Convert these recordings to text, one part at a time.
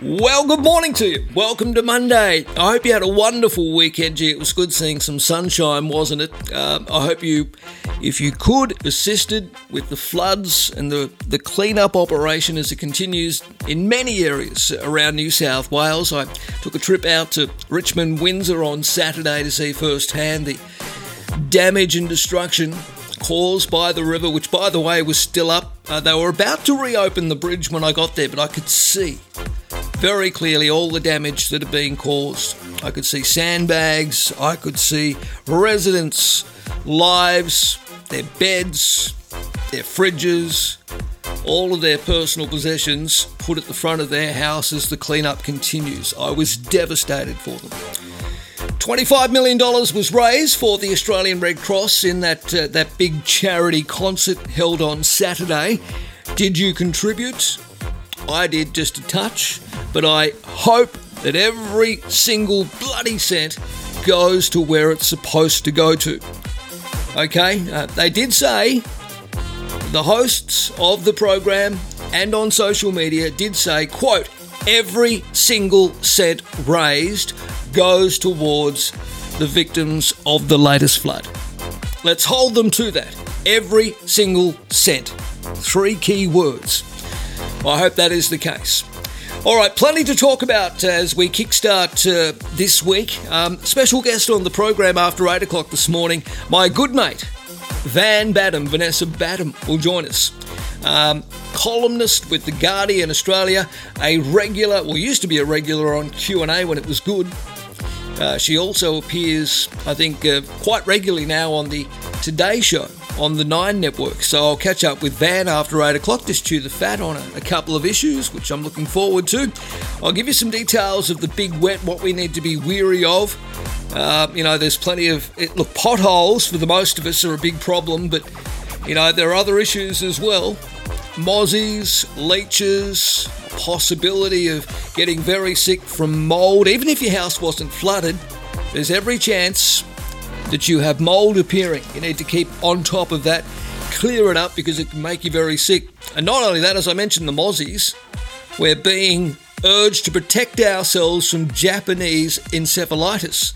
Well, good morning to you. Welcome to Monday. I hope you had a wonderful weekend. Gee, it was good seeing some sunshine, wasn't it? Uh, I hope you, if you could, assisted with the floods and the, the clean-up operation as it continues in many areas around New South Wales. I took a trip out to Richmond, Windsor on Saturday to see firsthand the damage and destruction caused by the river, which, by the way, was still up. Uh, they were about to reopen the bridge when I got there, but I could see very clearly all the damage that had been caused. I could see sandbags, I could see residents' lives, their beds, their fridges, all of their personal possessions put at the front of their house as the cleanup continues. I was devastated for them. $25 million was raised for the Australian Red Cross in that, uh, that big charity concert held on Saturday. Did you contribute? I did just a touch, but I hope that every single bloody cent goes to where it's supposed to go to. Okay, uh, they did say, the hosts of the program and on social media did say, quote, every single cent raised goes towards the victims of the latest flood. Let's hold them to that. Every single cent. Three key words. I hope that is the case. All right, plenty to talk about as we kickstart uh, this week. Um, special guest on the program after 8 o'clock this morning, my good mate, Van Badham, Vanessa Badham, will join us. Um, columnist with The Guardian Australia, a regular, well, used to be a regular on Q&A when it was good. Uh, she also appears, I think, uh, quite regularly now on the Today Show on the Nine Network. So I'll catch up with Van after 8 o'clock, just chew the fat on a, a, couple of issues, which I'm looking forward to. I'll give you some details of the big wet, what we need to be weary of. Uh, you know, there's plenty of. It, look, potholes for the most of us are a big problem, but, you know, there are other issues as well. Mozzies, leeches, possibility of getting very sick from mold. Even if your house wasn't flooded, there's every chance that you have mold appearing. You need to keep on top of that, clear it up because it can make you very sick. And not only that, as I mentioned, the mozzies, we're being urged to protect ourselves from Japanese encephalitis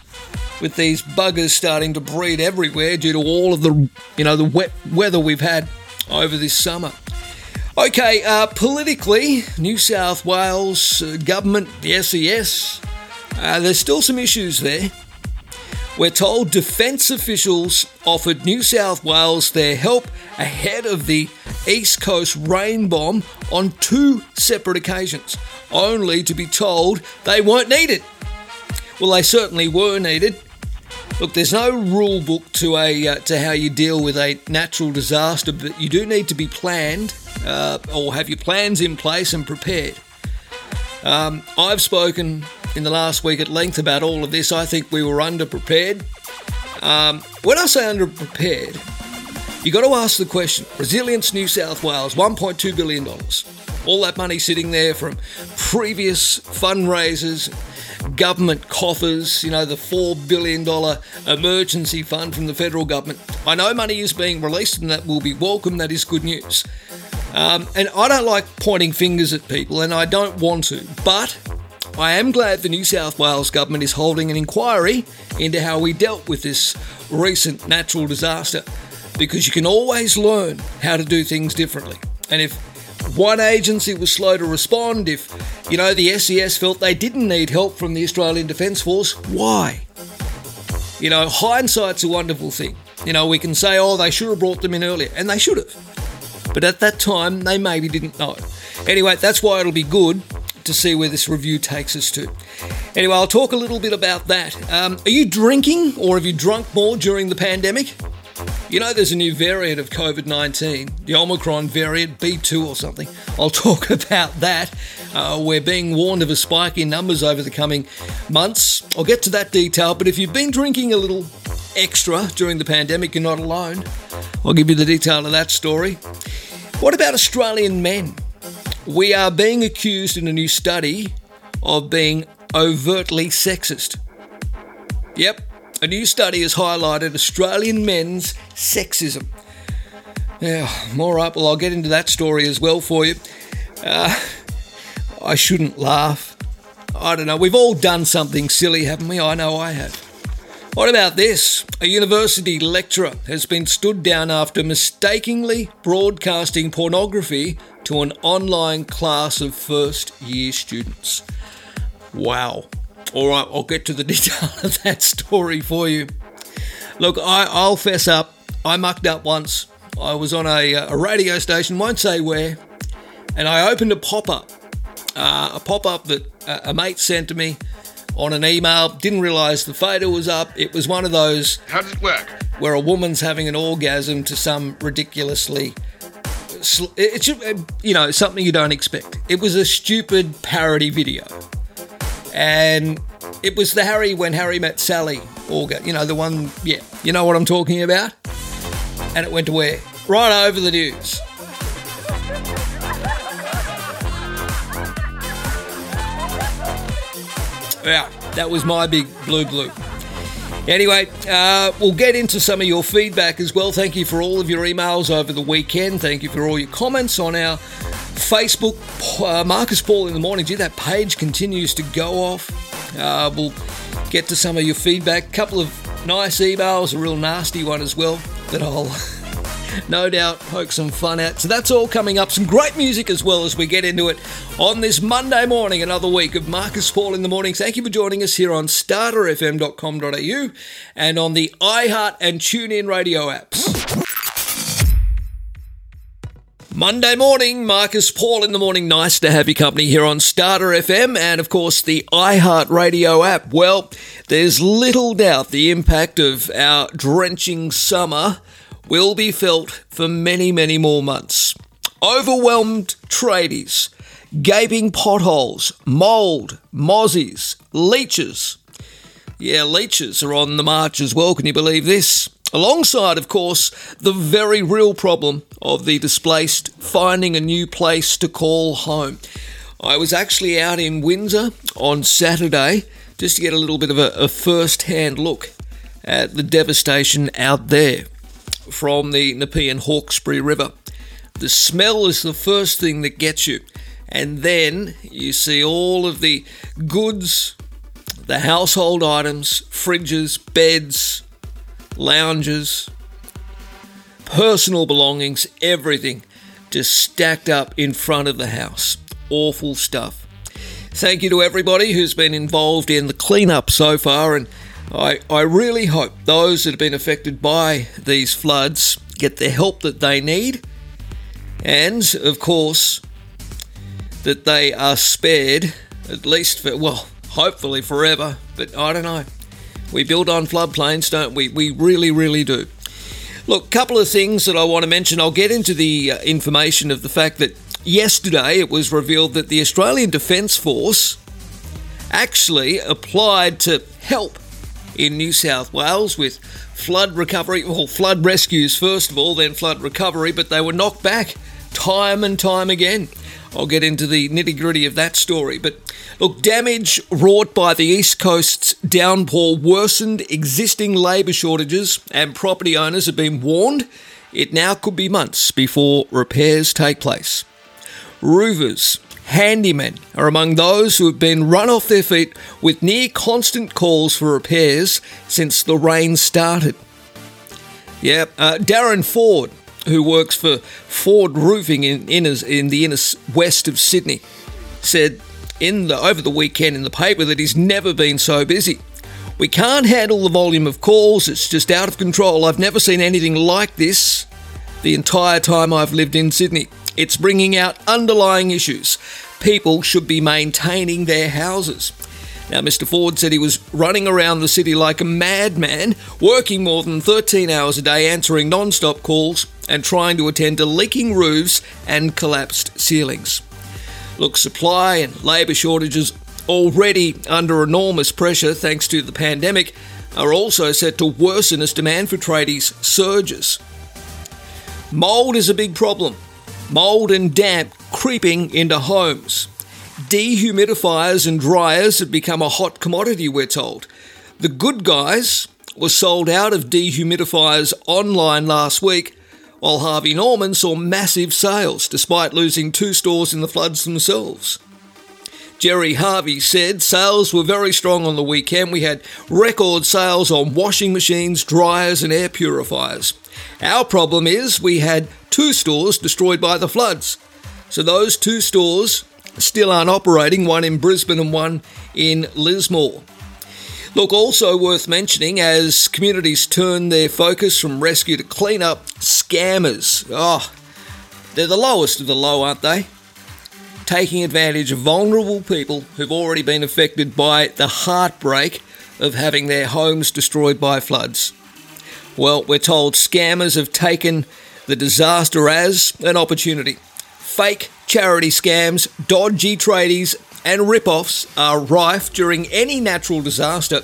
with these buggers starting to breed everywhere due to all of the you know the wet weather we've had over this summer. Okay, uh, politically, New South Wales uh, government, the SES, uh, there's still some issues there. We're told defence officials offered New South Wales their help ahead of the East Coast rain bomb on two separate occasions, only to be told they weren't needed. Well, they certainly were needed. Look, there's no rule book to a uh, to how you deal with a natural disaster, but you do need to be planned uh, or have your plans in place and prepared. Um, I've spoken in the last week at length about all of this. I think we were underprepared. Um, when I say underprepared, you've got to ask the question Resilience New South Wales, $1.2 billion. All that money sitting there from previous fundraisers, government coffers, you know, the $4 billion emergency fund from the federal government. I know money is being released and that will be welcome. That is good news. Um, and I don't like pointing fingers at people, and I don't want to, but I am glad the New South Wales government is holding an inquiry into how we dealt with this recent natural disaster because you can always learn how to do things differently. And if one agency was slow to respond, if, you know, the SES felt they didn't need help from the Australian Defence Force, why? You know, hindsight's a wonderful thing. You know, we can say, oh, they should have brought them in earlier, and they should have. But at that time, they maybe didn't know. Anyway, that's why it'll be good to see where this review takes us to. Anyway, I'll talk a little bit about that. Um, are you drinking or have you drunk more during the pandemic? You know, there's a new variant of COVID 19, the Omicron variant, B2 or something. I'll talk about that. Uh, we're being warned of a spike in numbers over the coming months. I'll get to that detail, but if you've been drinking a little extra during the pandemic, you're not alone. I'll give you the detail of that story. What about Australian men? We are being accused in a new study of being overtly sexist. Yep, a new study has highlighted Australian men's sexism. Yeah, all right. Well, I'll get into that story as well for you. Uh, I shouldn't laugh. I don't know. We've all done something silly, haven't we? I know I have. What about this? A university lecturer has been stood down after mistakenly broadcasting pornography to an online class of first year students. Wow. All right, I'll get to the detail of that story for you. Look, I, I'll fess up. I mucked up once. I was on a, a radio station, won't say where, and I opened a pop up. Uh, a pop up that a, a mate sent to me on an email. Didn't realise the fader was up. It was one of those. How does it work? Where a woman's having an orgasm to some ridiculously. It's you know something you don't expect. It was a stupid parody video, and it was the Harry when Harry met Sally orgasm. You know the one. Yeah, you know what I'm talking about. And it went to where? Right over the news. Yeah, that was my big blue blue. Anyway, uh, we'll get into some of your feedback as well. Thank you for all of your emails over the weekend. Thank you for all your comments on our Facebook. Uh, Marcus Paul in the morning. Gee, that page continues to go off. Uh, we'll get to some of your feedback. A couple of nice emails, a real nasty one as well that I'll no doubt poke some fun at. So that's all coming up. Some great music as well as we get into it on this Monday morning, another week of Marcus Paul in the morning. Thank you for joining us here on starterfm.com.au and on the iHeart and TuneIn radio apps. Monday morning, Marcus Paul in the morning. Nice to have your company here on Starter FM and, of course, the iHeart Radio app. Well, there's little doubt the impact of our drenching summer will be felt for many, many more months. Overwhelmed tradies, gaping potholes, mould, mozzies, leeches. Yeah, leeches are on the march as well, can you believe this? Alongside, of course, the very real problem of the displaced finding a new place to call home. I was actually out in Windsor on Saturday just to get a little bit of a, a first hand look at the devastation out there from the Nepean Hawkesbury River. The smell is the first thing that gets you, and then you see all of the goods, the household items, fridges, beds, lounges, personal belongings, everything just stacked up in front of the house. Awful stuff. Thank you to everybody who's been involved in the cleanup so far and I, I really hope those that have been affected by these floods get the help that they need, and of course, that they are spared, at least for, well, hopefully forever, but I don't know. We build on floodplains, don't we? We really, really do. Look, couple of things that I want to mention. I'll get into the uh, information of the fact that yesterday it was revealed that the Australian Defence Force actually applied to help in New South Wales with flood recovery, well, flood rescues first of all, then flood recovery, but they were knocked back time and time again. I'll get into the nitty gritty of that story. But look, damage wrought by the East Coast's downpour worsened existing labour shortages, and property owners have been warned it now could be months before repairs take place. Roofers handymen are among those who have been run off their feet with near constant calls for repairs since the rain started. Yeah, uh, Darren Ford, who works for Ford Roofing in, inners, in the inner west of Sydney, said in the, over the weekend in the paper that he's never been so busy. We can't handle the volume of calls, it's just out of control. I've never seen anything like this the entire time I've lived in Sydney. It's bringing out underlying issues. People should be maintaining their houses. Now, Mr. Ford said he was running around the city like a madman, working more than 13 hours a day, answering non stop calls, and trying to attend to leaking roofs and collapsed ceilings. Look, supply and labour shortages, already under enormous pressure thanks to the pandemic, are also set to worsen as demand for tradies surges. Mould is a big problem, mould and damp creeping into homes. Dehumidifiers and dryers have become a hot commodity, we're told. The Good Guys were sold out of dehumidifiers online last week, while Harvey Norman saw massive sales despite losing two stores in the floods themselves. Gerry Harvey said sales were very strong on the weekend. We had record sales on washing machines, dryers, and air purifiers. Our problem is we had two stores destroyed by the floods. So those two stores still aren't operating, one in Brisbane and one in Lismore. Look, also worth mentioning as communities turn their focus from rescue to clean-up, scammers. Oh, they're the lowest of the low, aren't they? Taking advantage of vulnerable people who've already been affected by the heartbreak of having their homes destroyed by floods. Well, we're told scammers have taken the disaster as an opportunity. Fake charity scams, dodgy tradies, and rip-offs are rife during any natural disaster,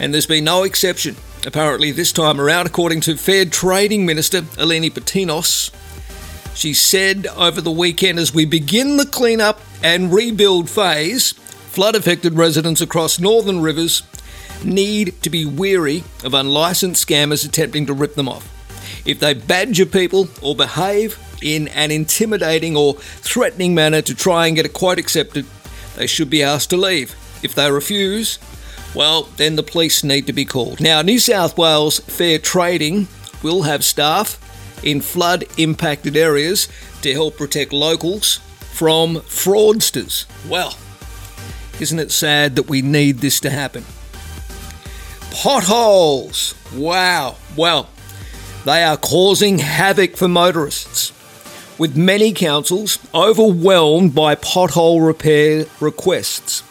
and there's been no exception. Apparently, this time around, according to Fair Trading Minister Eleni Petinos, she said over the weekend as we begin the clean-up and rebuild phase, flood affected residents across northern rivers need to be wary of unlicensed scammers attempting to rip them off. If they badger people or behave in an intimidating or threatening manner to try and get a quote accepted, they should be asked to leave. If they refuse, well, then the police need to be called. Now, New South Wales Fair Trading will have staff in flood impacted areas to help protect locals from fraudsters. Well, isn't it sad that we need this to happen? Potholes! Wow, well, they are causing havoc for motorists with many councils overwhelmed by pothole repair requests.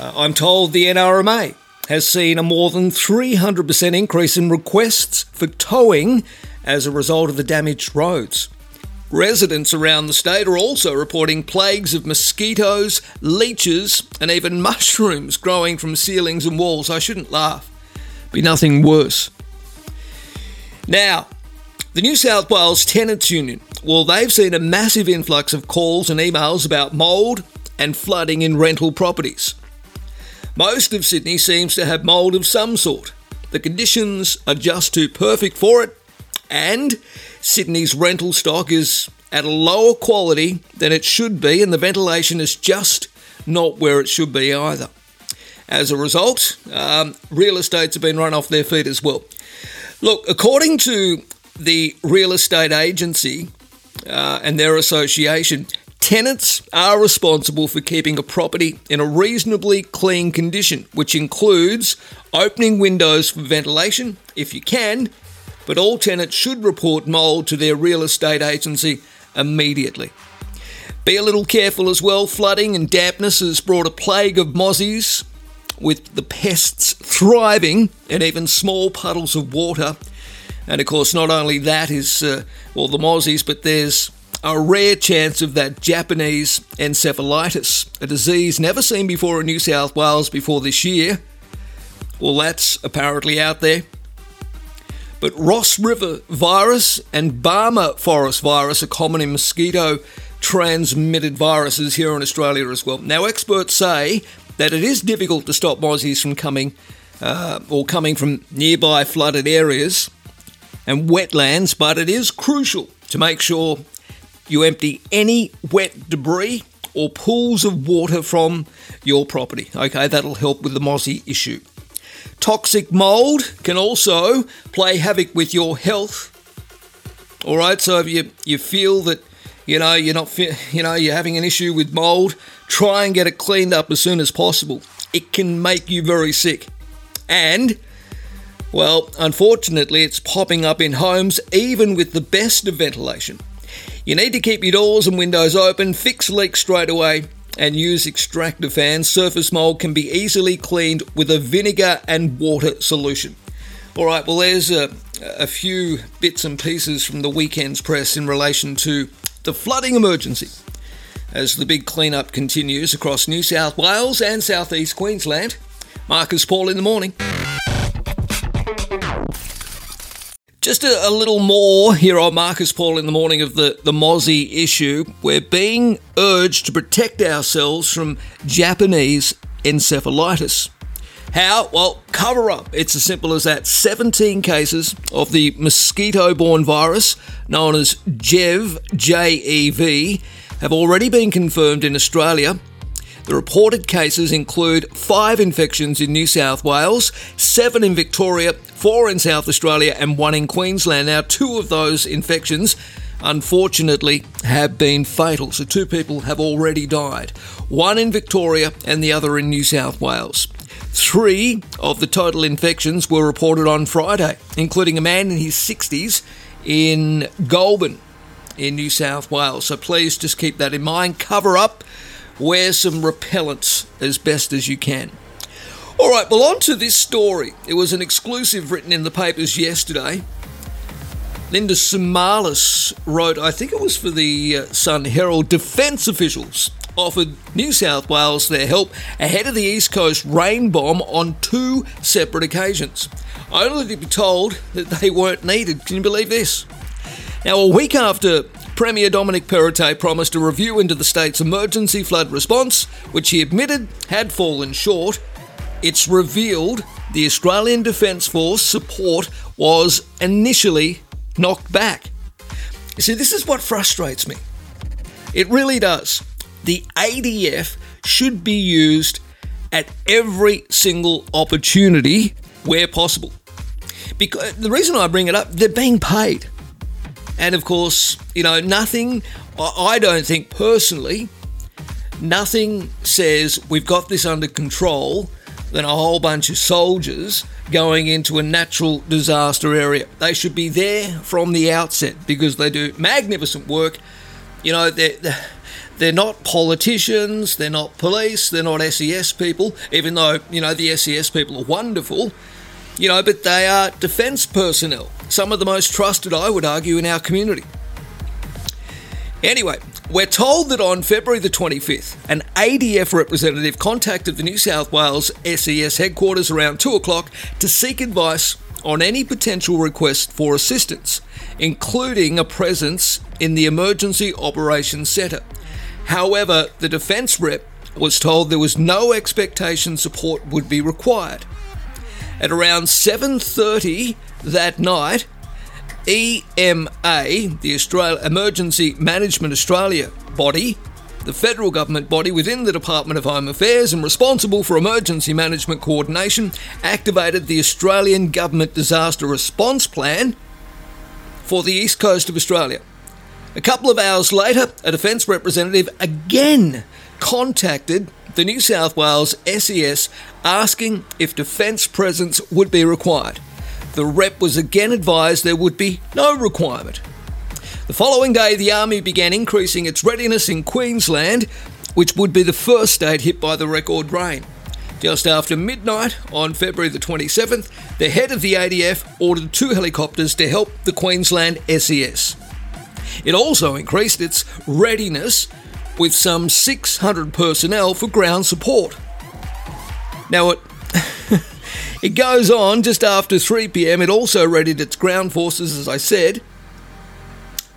Uh, I'm told the NRMA has seen a more than 300% increase in requests for towing as a result of the damaged roads. Residents around the state are also reporting plagues of mosquitoes, leeches, and even mushrooms growing from ceilings and walls. I shouldn't laugh. Be nothing worse. Now, the New South Wales Tenants Union, well, they've seen a massive influx of calls and emails about mould and flooding in rental properties. Most of Sydney seems to have mould of some sort. The conditions are just too perfect for it, and Sydney's rental stock is at a lower quality than it should be, and the ventilation is just not where it should be either. As a result, um, real estates have been run off their feet as well. Look, according to the real estate agency uh, and their association, tenants are responsible for keeping a property in a reasonably clean condition, which includes opening windows for ventilation if you can, but all tenants should report mould to their real estate agency immediately. Be a little careful as well. Flooding and dampness has brought a plague of mozzies, with the pests thriving in even small puddles of water and of course, not only that is, uh, well, the mozzies, but there's a rare chance of that Japanese encephalitis, a disease never seen before in New South Wales before this year. Well, that's apparently out there. But Ross River virus and Barmah forest virus are common in mosquito transmitted viruses here in Australia as well. Now, experts say that it is difficult to stop mozzies from coming uh, or coming from nearby flooded areas and wetlands, but it is crucial to make sure you empty any wet debris or pools of water from your property. Okay, that'll help with the mozzie issue. Toxic mold can also play havoc with your health. All right, so if you, you feel that you know you're not you know you're having an issue with mold, try and get it cleaned up as soon as possible. It can make you very sick. And well, unfortunately, it's popping up in homes even with the best of ventilation. You need to keep your doors and windows open, fix leaks straight away, and use extractor fans. Surface mold can be easily cleaned with a vinegar and water solution. All right, well, there's a, a few bits and pieces from the weekend's press in relation to the flooding emergency as the big cleanup continues across New South Wales and southeast Queensland. Marcus Paul in the morning. Just a, a, little more here on Marcus Paul in the morning of the, the Mozzie issue. We're being urged to protect ourselves from Japanese encephalitis. How? Well, cover up. It's as simple as that. 17 cases of the mosquito borne virus, known as JEV, J E V, have already been confirmed in Australia. The reported cases include five infections in New South Wales, seven in Victoria, four in South Australia, and one in Queensland. Now, two of those infections unfortunately have been fatal. So, two people have already died one in Victoria and the other in New South Wales. Three of the total infections were reported on Friday, including a man in his 60s in Goulburn in New South Wales. So please just keep that in mind. Cover up, wear some repellents as best as you can. All right, well, on to this story. It was an exclusive written in the papers yesterday. Linda Silmalis wrote, I think it was for the uh, Sun Herald, defence officials offered New South Wales their help ahead of the East Coast rain bomb on two separate occasions, only to be told that they weren't needed. Can you believe this? Now, a week after Premier Dominic Perrottet promised a review into the state's emergency flood response, which he admitted had fallen short, it's revealed the Australian Defence Force support was initially knocked back. You see, this is what frustrates me. It really does the ADF should be used at every single opportunity where possible. Because the reason I bring it up, they're being paid. And of course, you know, nothing, I don't think personally, nothing says we've got this under control than a whole bunch of soldiers going into a natural disaster area. They should be there from the outset because they do magnificent work. You know, they're, they're not politicians, they're not police, they're not SES people, even though, you know, the SES people are wonderful, you know, but they are defence personnel, some of the most trusted, I would argue, in our community. Anyway, we're told that on February the 25th, an ADF representative contacted the New South Wales SES headquarters around 2 o'clock to seek advice on any potential request for assistance, including a presence in the Emergency Operations Centre. However, the defence rep was told there was no expectation support would be required. At around 7:30 that night, EMA, the Australia Emergency Management Australia body, the federal government body within the Department of Home Affairs and responsible for emergency management coordination, activated the Australian Government Disaster Response Plan for the east coast of Australia. A couple of hours later, a defence representative again contacted the New South Wales SES asking if defence presence would be required. The rep was again advised there would be no requirement. The following day, the Army began increasing its readiness in Queensland, which would be the first state hit by the record rain. Just after midnight on February the 27th, the head of the ADF ordered two helicopters to help the Queensland SES. It also increased its readiness with some 600 personnel for ground support. Now, it, it goes on just after 3 pm, it also readied its ground forces, as I said,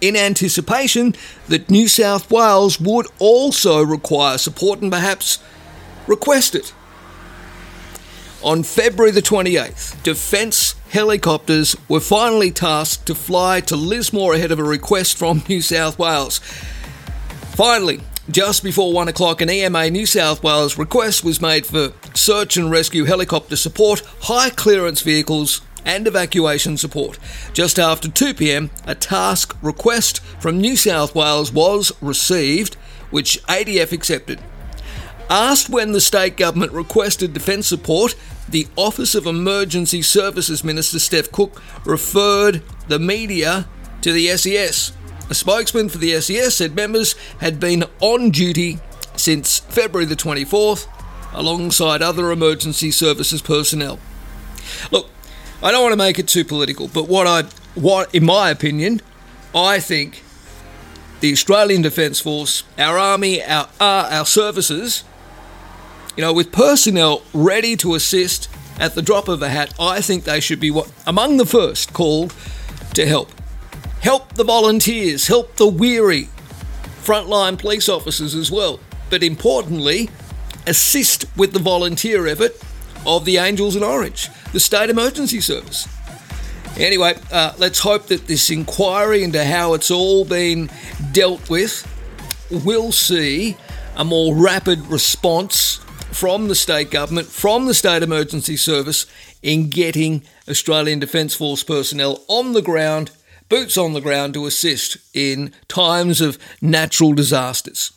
in anticipation that New South Wales would also require support and perhaps request it. On February the 28th, Defence helicopters were finally tasked to fly to Lismore ahead of a request from New South Wales. Finally, just before 1 o'clock, an EMA New South Wales request was made for search and rescue helicopter support, high clearance vehicles, and evacuation support. Just after 2 pm, a task request from New South Wales was received, which ADF accepted. Asked when the state government requested defence support, the Office of Emergency Services Minister Steph Cooke referred the media to the SES. A spokesman for the SES said members had been on duty since February the 24th alongside other emergency services personnel. Look, I don't want to make it too political, but what I what in my opinion, I think the Australian Defence Force, our army, our uh, our services you know, with personnel ready to assist at the drop of a hat, I think they should be what, among the first called to help. Help the volunteers, help the weary frontline police officers as well. But importantly, assist with the volunteer effort of the Angels in Orange, the state emergency service. Anyway, uh, let's hope that this inquiry into how it's all been dealt with will see a more rapid response from the state government, from the state emergency service, in getting Australian Defence Force personnel on the ground, boots on the ground to assist in times of natural disasters.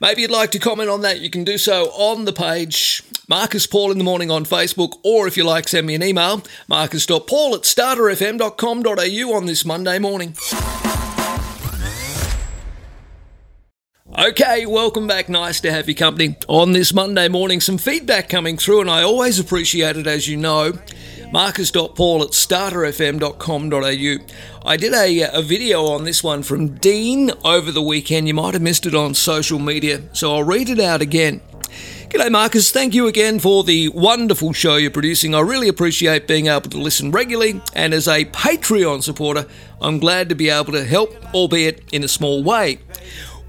Maybe you'd like to comment on that, you can do so on the page Marcus Paul in the morning on Facebook, or if you like, send me an email, marcus.paul at starterfm.com.au on this Monday morning. Okay, welcome back. Nice to have your company on this Monday morning. Some feedback coming through, and I always appreciate it, as you know. Marcus.paul at starterfm.com.au. I did a, a video on this one from Dean over the weekend. You might have missed it on social media, so I'll read it out again. G'day, Marcus. Thank you again for the wonderful show you're producing. I really appreciate being able to listen regularly, and as a Patreon supporter, I'm glad to be able to help, albeit in a small way.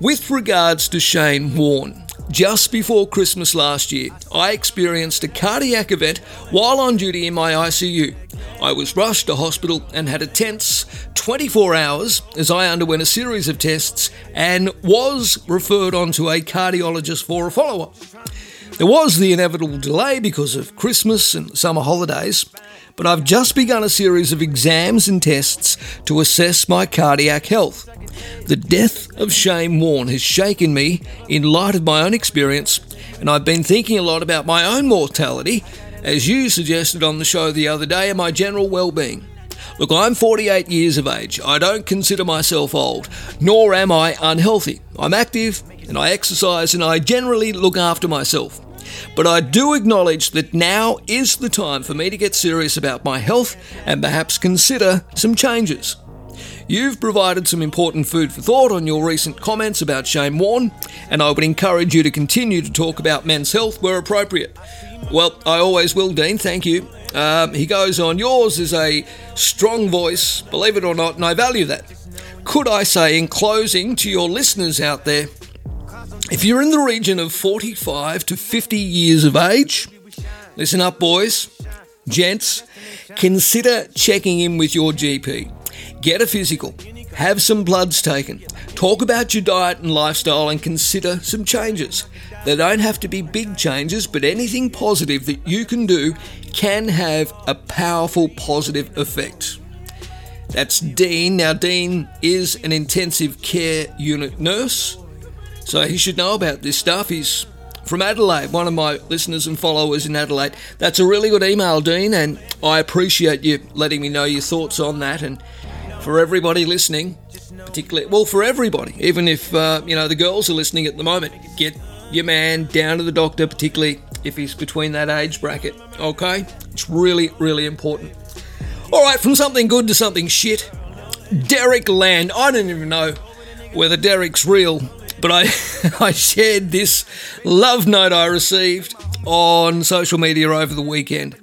With regards to Shane Warne, just before Christmas last year, I experienced a cardiac event while on duty in my ICU. I was rushed to hospital and had a tense 24 hours as I underwent a series of tests and was referred on to a cardiologist for a follow up. There was the inevitable delay because of Christmas and summer holidays, but I've just begun a series of exams and tests to assess my cardiac health. The death of Shane Warne has shaken me in light of my own experience, and I've been thinking a lot about my own mortality, as you suggested on the show the other day, and my general well-being. Look, I'm 48 years of age. I don't consider myself old, nor am I unhealthy. I'm active and I exercise and I generally look after myself. But I do acknowledge that now is the time for me to get serious about my health and perhaps consider some changes. You've provided some important food for thought on your recent comments about Shane Warne, and I would encourage you to continue to talk about men's health where appropriate. Well, I always will, Dean, thank you. Um, he goes on, yours is a strong voice, believe it or not, and I value that. Could I say, in closing, to your listeners out there, if you're in the region of 45 to 50 years of age, listen up, boys, gents, consider checking in with your GP. Get a physical, have some bloods taken, talk about your diet and lifestyle, and consider some changes. They don't have to be big changes, but anything positive that you can do can have a powerful positive effect. That's Dean. Now, Dean is an intensive care unit nurse so he should know about this stuff. He's from Adelaide, one of my listeners and followers in Adelaide. That's a really good email, Dean, and I appreciate you letting me know your thoughts on that. And for everybody listening, particularly, well, for everybody, even if, uh, you know, the girls are listening at the moment, get your man down to the doctor, particularly if he's between that age bracket, okay? It's really, really important. All right, from something good to something shit. Derek Land. I don't even know whether Derek's real but I, I shared this love note I received on social media over the weekend.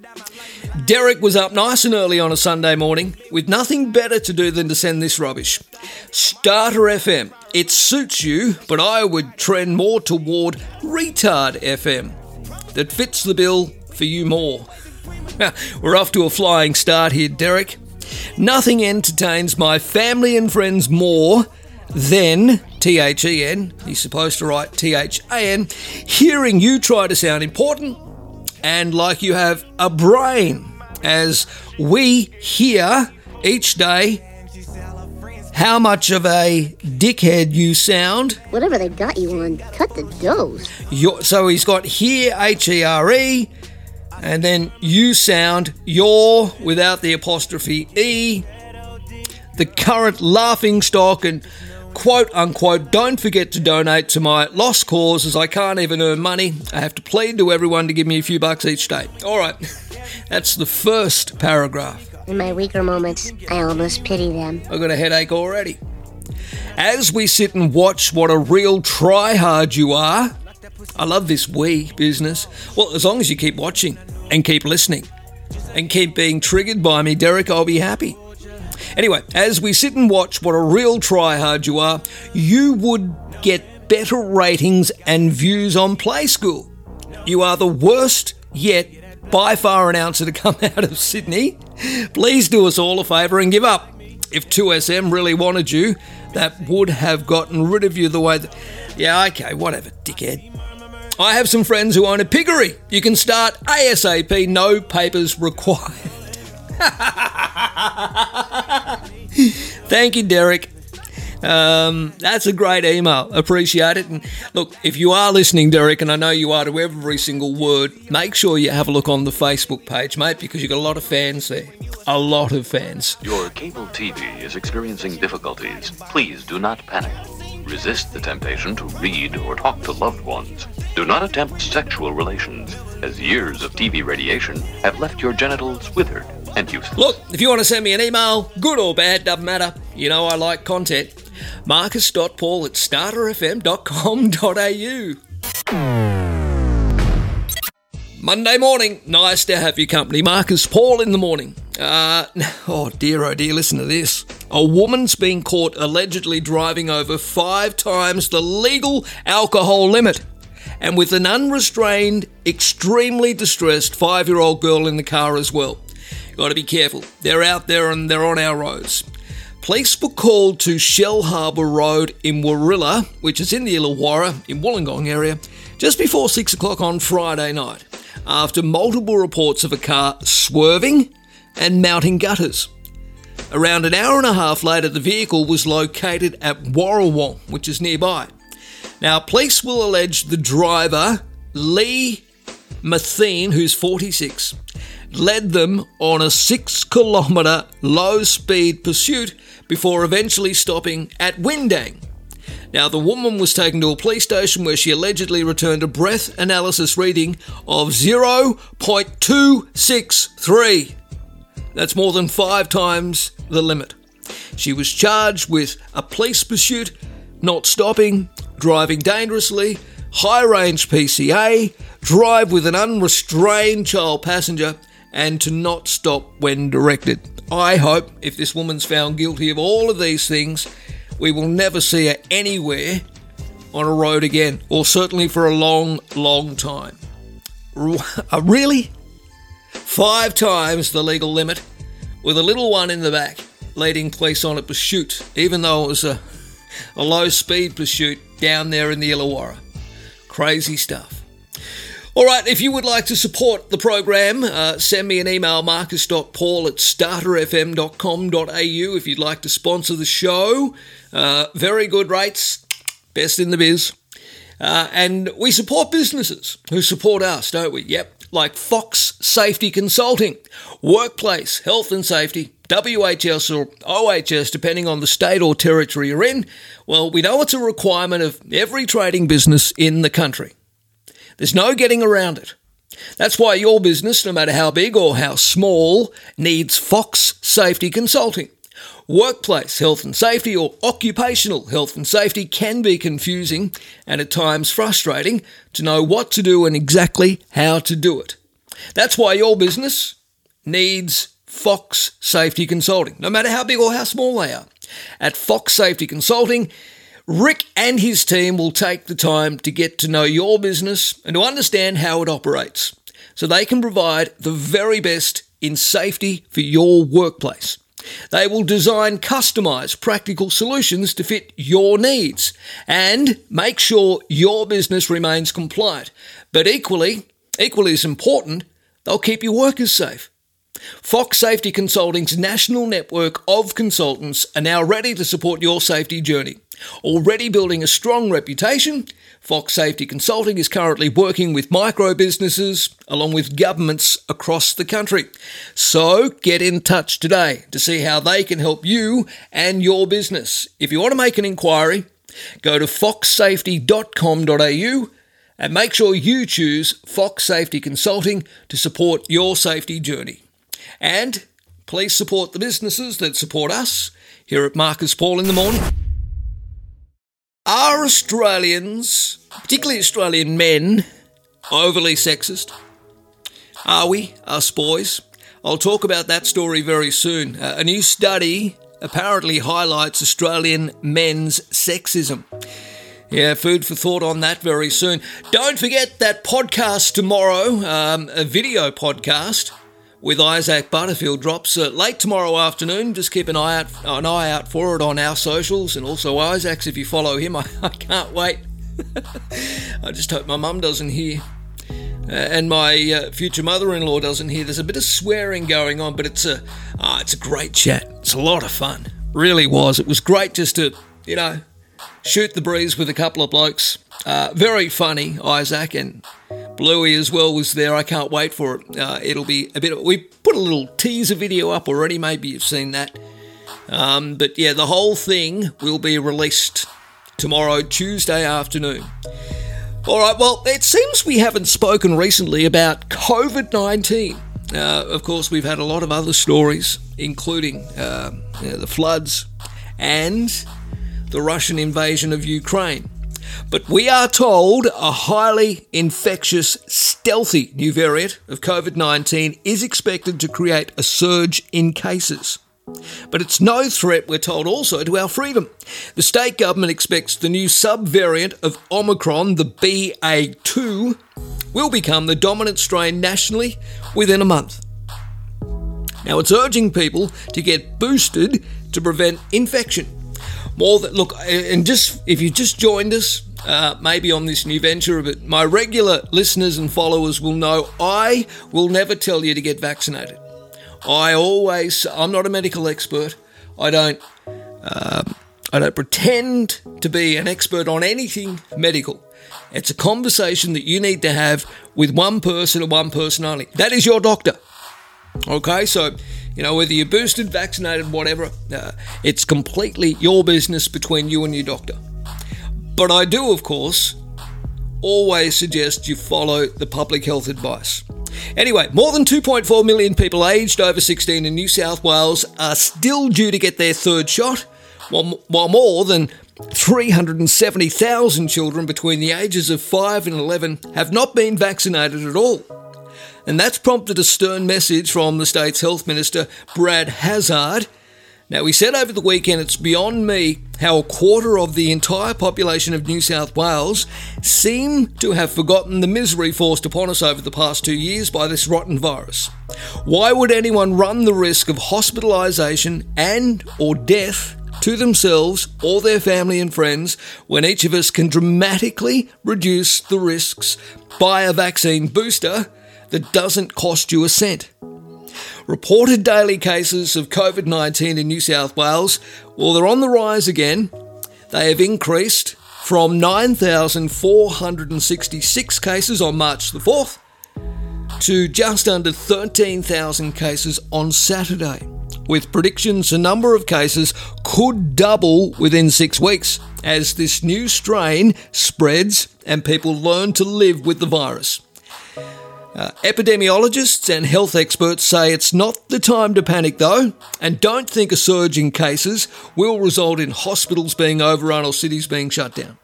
Derek was up nice and early on a Sunday morning with nothing better to do than to send this rubbish. Starter FM. It suits you, but I would trend more toward Retard FM. That fits the bill for you more. We're off to a flying start here, Derek. Nothing entertains my family and friends more than T H E N, he's supposed to write T H A N, hearing you try to sound important and like you have a brain, as we hear each day how much of a dickhead you sound. Whatever they got you on, cut the dose. So he's got here H E R E, and then you sound your without the apostrophe E. The current laughing stock and quote unquote, don't forget to donate to my lost cause as I can't even earn money. I have to plead to everyone to give me a few bucks each day. All right, that's the first paragraph. In my weaker moments, I almost pity them. I've got a headache already. As we sit and watch what a real tryhard you are, I love this we business. Well, as long as you keep watching and keep listening and keep being triggered by me, Derek, I'll be happy. Anyway, as we sit and watch what a real tryhard you are, you would get better ratings and views on Play School. You are the worst, yet by far announcer to come out of Sydney, please do us all a favour and give up. If 2SM really wanted you, that would have gotten rid of you the way that. Yeah, okay, whatever, dickhead. I have some friends who own a piggery. You can start ASAP, no papers required. Thank you, Derek. Um, that's a great email. Appreciate it. And look, if you are listening, Derek, and I know you are to every single word, make sure you have a look on the Facebook page, mate, because you've got a lot of fans there. A lot of fans. Your cable TV is experiencing difficulties. Please do not panic. Resist the temptation to read or talk to loved ones. Do not attempt sexual relations, as years of TV radiation have left your genitals withered and useless. Look, if you want to send me an email, good or bad, doesn't matter. You know I like content. Marcus.paul at starterfm.com.au. Monday morning, nice to have your company. Marcus Paul in the morning. Uh, oh dear, oh dear, listen to this. A woman's been caught allegedly driving over five times the legal alcohol limit. And with an unrestrained, extremely distressed five year old girl in the car as well. Got to be careful. They're out there and they're on our roads. Police were called to Shellharbour Road in Warilla, which is in the Illawarra in Wollongong area, just before 6 o'clock on Friday night, after multiple reports of a car swerving and mounting gutters. Around an hour and a half later, the vehicle was located at Warrawong, which is nearby. Now, police will allege the driver, Lee Mathene, who's 46, led them on a six kilometre low speed pursuit before eventually stopping at Windang. Now, the woman was taken to a police station where she allegedly returned a breath analysis reading of 0.263. That's more than five times the limit. She was charged with a police pursuit, not stopping, driving dangerously, high range PCA, drive with an unrestrained child passenger, and to not stop when directed. I hope if this woman's found guilty of all of these things, we will never see her anywhere on a road again, or certainly for a long, long time. Uh, really? Five times the legal limit, with a little one in the back, leading police on a pursuit, even though it was a, a low speed pursuit down there in the Illawarra. Crazy stuff. All right, if you would like to support the program, uh, send me an email, marcus.paul at starterfm.com.au if you'd like to sponsor the show. Uh, very good rates, best in the biz. Uh, and we support businesses who support us, don't we? Yep, like Fox Safety Consulting, Workplace Health and Safety, WHS or OHS, depending on the state or territory you're in. Well, we know it's a requirement of every trading business in the country. There's no getting around it. That's why your business, no matter how big or how small, needs Fox Safety Consulting. Workplace health and safety or occupational health and safety can be confusing and at times frustrating to know what to do and exactly how to do it. That's why your business needs Fox Safety Consulting, no matter how big or how small they are. At Fox Safety Consulting, Rick and his team will take the time to get to know your business and to understand how it operates so they can provide the very best in safety for your workplace. They will design customized practical solutions to fit your needs and make sure your business remains compliant. But equally, equally as important, they'll keep your workers safe. Fox Safety Consulting's national network of consultants are now ready to support your safety journey. Already building a strong reputation, Fox Safety Consulting is currently working with micro businesses along with governments across the country. So get in touch today to see how they can help you and your business. If you want to make an inquiry, go to foxsafety.com.au and make sure you choose Fox Safety Consulting to support your safety journey. And please support the businesses that support us here at Marcus Paul in the morning. Are Australians, particularly Australian men, overly sexist? Are we, us boys? I'll talk about that story very soon. Uh, a new study apparently highlights Australian men's sexism. Yeah, food for thought on that very soon. Don't forget that podcast tomorrow, um, a video podcast with Isaac Butterfield drops uh, late tomorrow afternoon. Just keep an eye out an eye out for it on our socials and also Isaac's if you follow him. I, I can't wait. I just hope my mum doesn't hear. Uh, and my uh, future mother-in-law doesn't hear. There's a bit of swearing going on, but it's a uh, it's a great chat. It's a lot of fun. Really was. It was great just to you know shoot the breeze with a couple of blokes. Uh, very funny, Isaac, and Bluey as well was there. I can't wait for it. Uh, it'll be a bit. We put a little teaser video up already. Maybe you've seen that. Um, but yeah, the whole thing will be released tomorrow, Tuesday afternoon. All right. Well, it seems we haven't spoken recently about COVID nineteen. Uh, of course, we've had a lot of other stories, including uh, you know, the floods and the Russian invasion of Ukraine. But we are told a highly infectious, stealthy new variant of COVID 19 is expected to create a surge in cases. But it's no threat, we're told, also to our freedom. The state government expects the new sub-variant of Omicron, the BA2, will become the dominant strain nationally within a month. Now, it's urging people to get boosted to prevent infection. More that look, and just if you just joined us, uh, maybe on this new venture, but my regular listeners and followers will know I will never tell you to get vaccinated. I always, I'm not a medical expert. I don't, um, I don't pretend to be an expert on anything medical. It's a conversation that you need to have with one person and one person only. That is your doctor. Okay, so you know, whether you're boosted, vaccinated, whatever, uh, it's completely your business between you and your doctor. But I do, of course, always suggest you follow the public health advice. Anyway, more than 2.4 million people aged over 16 in New South Wales are still due to get their third shot, while, more than 370,000 children between the ages of 5 and 11 have not been vaccinated at all. And that's prompted a stern message from the state's health minister, Brad Hazzard. Now, we said over the weekend, it's beyond me how a quarter of the entire population of New South Wales seem to have forgotten the misery forced upon us over the past two years by this rotten virus. Why would anyone run the risk of hospitalisation and or death to themselves or their family and friends when each of us can dramatically reduce the risks by a vaccine booster that doesn't cost you a cent. Reported daily cases of COVID 19 in New South Wales, well, they're on the rise again. They have increased from 9,466 cases on March the 4th to just under 13,000 cases on Saturday, with predictions the number of cases could double within six weeks as this new strain spreads and people learn to live with the virus. Uh, epidemiologists and health experts say it's not the time to panic though, and don't think a surge in cases will result in hospitals being overrun or cities being shut down.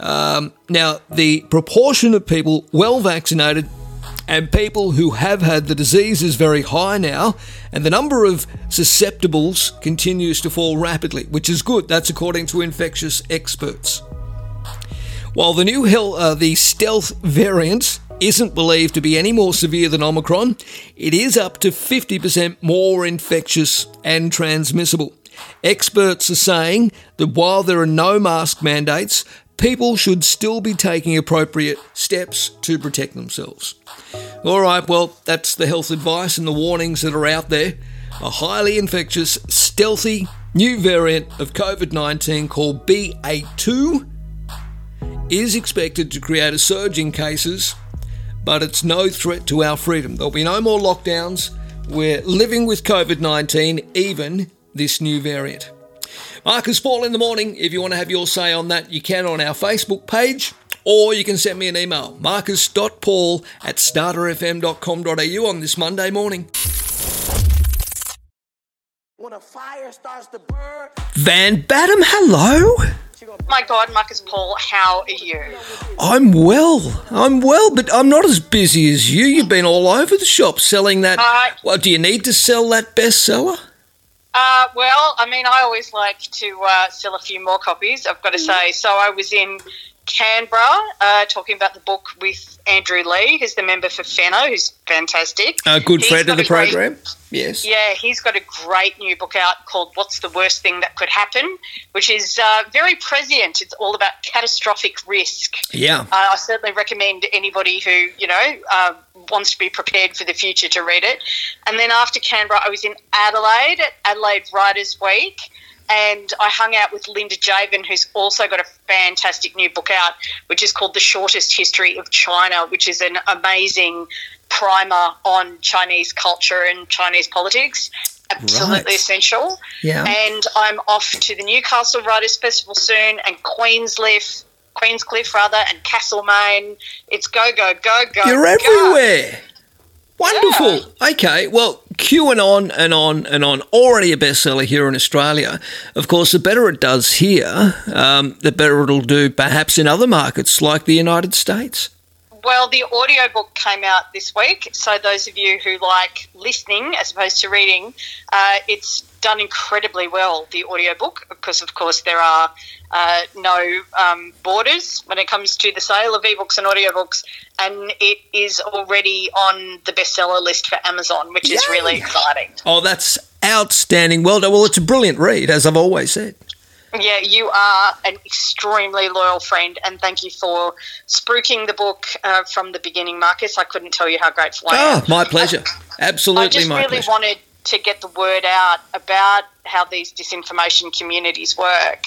Um, now, the proportion of people well vaccinated and people who have had the disease is very high now, and the number of susceptibles continues to fall rapidly, which is good. That's according to infectious experts. While the new uh, the stealth variant isn't believed to be any more severe than Omicron, it is up to 50% more infectious and transmissible. Experts are saying that while there are no mask mandates, people should still be taking appropriate steps to protect themselves. All right, well, that's the health advice and the warnings that are out there. A highly infectious, stealthy new variant of COVID 19 called BA2 is expected to create a surge in cases but it's no threat to our freedom. There'll be no more lockdowns. We're living with COVID 19, even this new variant. Marcus Paul in the morning. If you want to have your say on that, you can on our Facebook page, or you can send me an email, marcus.paul at starterfm.com.au on this Monday morning. When a fire starts to burn. Van Badham, hello. My God, Marcus Paul, how are you? I'm well. I'm well, but I'm not as busy as you. You've been all over the shop selling that. Uh, well, do you need to sell that bestseller? Uh, well, I mean, I always like to uh, sell a few more copies, I've got to say. So I was in Canberra uh, talking about the book with Andrew Leigh, who's the member for Fenner, who's fantastic. A good He's friend of the a great- program. Yes. Yeah, he's got a great new book out called What's the Worst Thing That Could Happen, which is uh, very prescient. It's all about catastrophic risk. Yeah. Uh, I certainly recommend anybody who, you know, uh, wants to be prepared for the future to read it. And then after Canberra, I was in Adelaide at Adelaide Writers Week. And I hung out with Linda Jaivin, who's also got a fantastic new book out, which is called The Shortest History of China, which is an amazing primer on Chinese culture and Chinese politics. Absolutely Right. essential. Yeah. And I'm off to the Newcastle Writers Festival soon, and Queenscliff, Queenscliff rather, and Castlemaine. It's go go go go. You're go. everywhere. Wonderful. Okay, well, QAnon and on and on, and on. already a bestseller here in Australia. Of course, the better it does here, um, the better it'll do perhaps in other markets like the United States. Well, the audiobook came out this week, so those of you who like listening as opposed to reading, uh, it's done incredibly well, the audiobook, because of course there are uh, no um, borders when it comes to the sale of ebooks and audiobooks, and it is already on the bestseller list for Amazon, which is really exciting. Oh, that's outstanding. Well done. Well, it's a brilliant read, as I've always said. Yeah, you are an extremely loyal friend, and thank you for spruiking the book uh, from the beginning, Marcus. I couldn't tell you how grateful I am. Oh, my pleasure. Absolutely, I just really pleasure. wanted to get the word out about how these disinformation communities work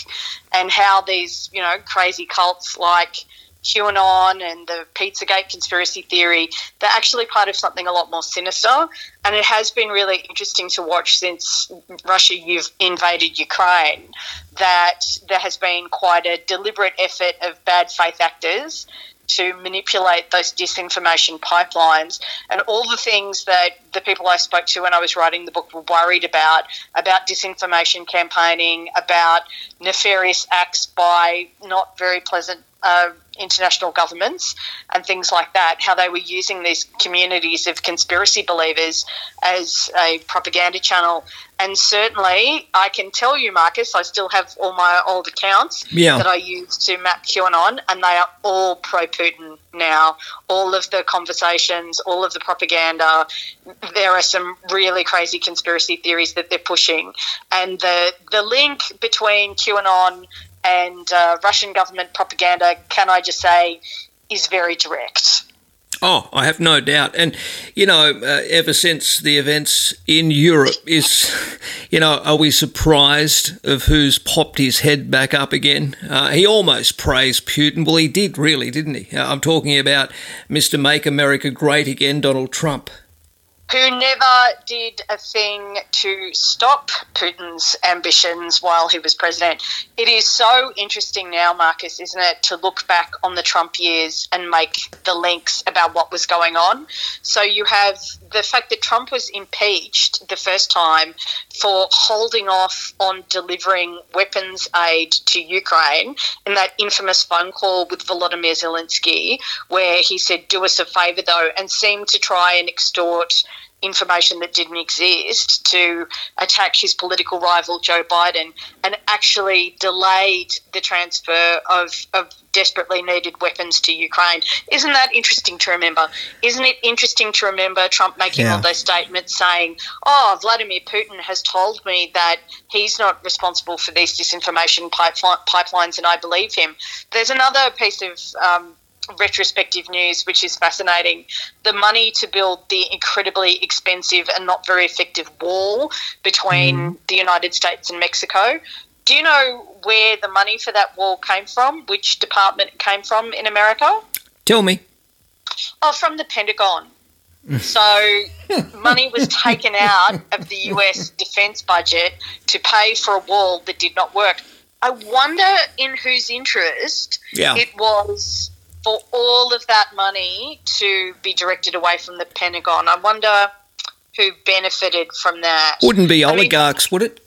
and how these, you know, crazy cults like QAnon and the Pizzagate conspiracy theory, they're actually part of something a lot more sinister. And it has been really interesting to watch since Russia invaded Ukraine that there has been quite a deliberate effort of bad faith actors to manipulate those disinformation pipelines. And all the things that the people I spoke to when I was writing the book were worried about about disinformation campaigning, about nefarious acts by not very pleasant uh, international governments and things like that, how they were using these communities of conspiracy believers as a propaganda channel. And certainly, I can tell you, Marcus, I still have all my old accounts Yeah. that I used to map QAnon, and they are all pro Putin now. All of the conversations, all of the propaganda. There are some really crazy conspiracy theories that they're pushing. And the, the link between QAnon and uh, Russian government propaganda, can I just say, is very direct. Oh, I have no doubt. And, you know, uh, ever since the events in Europe, is, you know, are we surprised of who's popped his head back up again? Uh, he almost praised Putin. Well, he did, really, didn't he? Uh, I'm talking about Mr. Make America Great Again, Donald Trump. Who never did a thing to stop Putin's ambitions while he was president. It is so interesting now, Marcus, isn't it, to look back on the Trump years and make the links about what was going on. So you have the fact that Trump was impeached the first time for holding off on delivering weapons aid to Ukraine in that infamous phone call with Volodymyr Zelensky, where he said, Do us a favour though, and seemed to try and extort information that didn't exist to attack his political rival Joe Biden and actually delayed the transfer of, of desperately needed weapons to Ukraine. Isn't that interesting to remember? Isn't it interesting to remember Trump making Yeah. all those statements saying, oh, Vladimir Putin has told me that he's not responsible for these disinformation pipeline, pipelines and I believe him. There's another piece of um, retrospective news which is fascinating. The money to build the incredibly expensive and not very effective wall between hmm. the United States and Mexico. Do you know where the money for that wall came from? Which department it came from in America? Tell me. Oh, from the Pentagon. Hmm. So money was taken out of the US defense budget to pay for a wall that did not work. I wonder in whose interest Yeah. it was for all of that money to be directed away from the Pentagon. I wonder who benefited from that. Wouldn't be I mean- oligarchs, would it?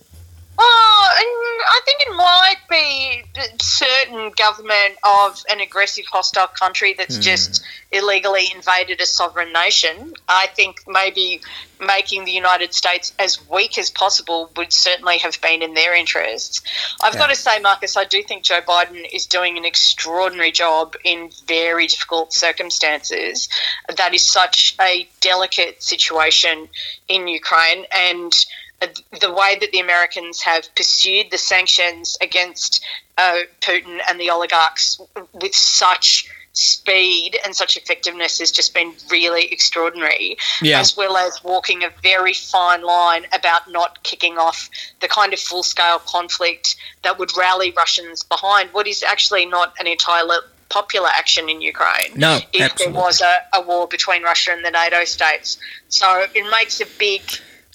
Oh, and I think it might be certain government of an aggressive, hostile country that's Hmm. just illegally invaded a sovereign nation. I think maybe making the United States as weak as possible would certainly have been in their interests. I've got to say, Marcus, I do think Joe Biden is doing an extraordinary job in very difficult circumstances. That is such a delicate situation in Ukraine, and the way that the Americans have pursued the sanctions against uh, Putin and the oligarchs with such speed and such effectiveness has just been really extraordinary, Yeah. as well as walking a very fine line about not kicking off the kind of full scale conflict that would rally Russians behind what is actually not an entirely popular action in Ukraine. No, if absolutely. there was a, a war between Russia and the NATO states. So it makes a big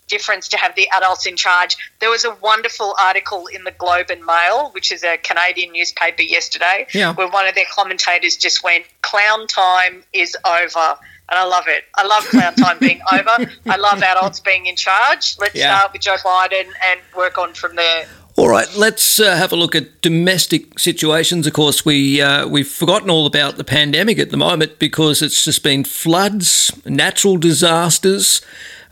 difference to have the adults in charge. There was a wonderful article in the Globe and Mail, which is a Canadian newspaper yesterday, Yeah. where one of their commentators just went, Clown time is over. And I love it. I love clown time being over. I love adults being in charge. Let's Yeah. start with Joe Biden and work on from there. All right, let's uh, have a look at domestic situations. Of course, we uh, we've forgotten all about the pandemic at the moment because it's just been floods, natural disasters,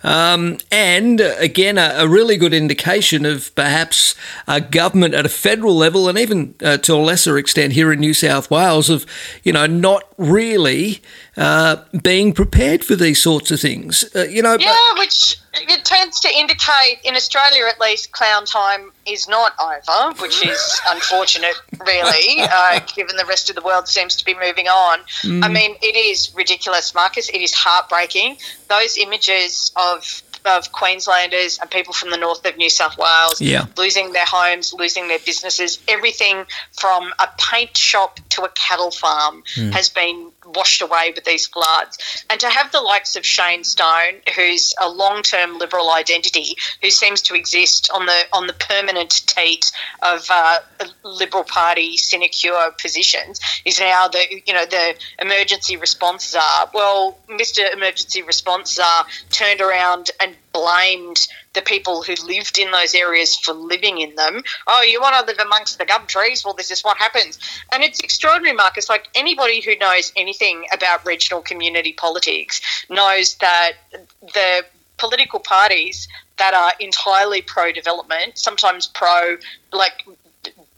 um, and again a, a really good indication of perhaps a government at a federal level and even uh, to a lesser extent here in New South Wales of you know not really uh, being prepared for these sorts of things. Uh, you know, but- Yeah, which it tends to indicate, in Australia at least, clown time is not over, which is unfortunate, really, uh, given the rest of the world seems to be moving on. I mean, it is ridiculous, Marcus. It is heartbreaking. Those images of of Queenslanders and people from the north of New South Wales Yeah. losing their homes, losing their businesses, everything from a paint shop to a cattle farm has been washed away with these floods. And to have the likes of Shane Stone, who's a long-term Liberal identity, who seems to exist on the on the permanent teat of uh, Liberal Party sinecure positions, is now the you know the emergency response czar. Well, Mr. Emergency Response Czar turned around and blamed the people who lived in those areas for living in them. Oh, you want to live amongst the gum trees? Well, this is what happens. And it's extraordinary, Marcus. Like anybody who knows anything about regional community politics knows that the political parties that are entirely pro development, sometimes pro like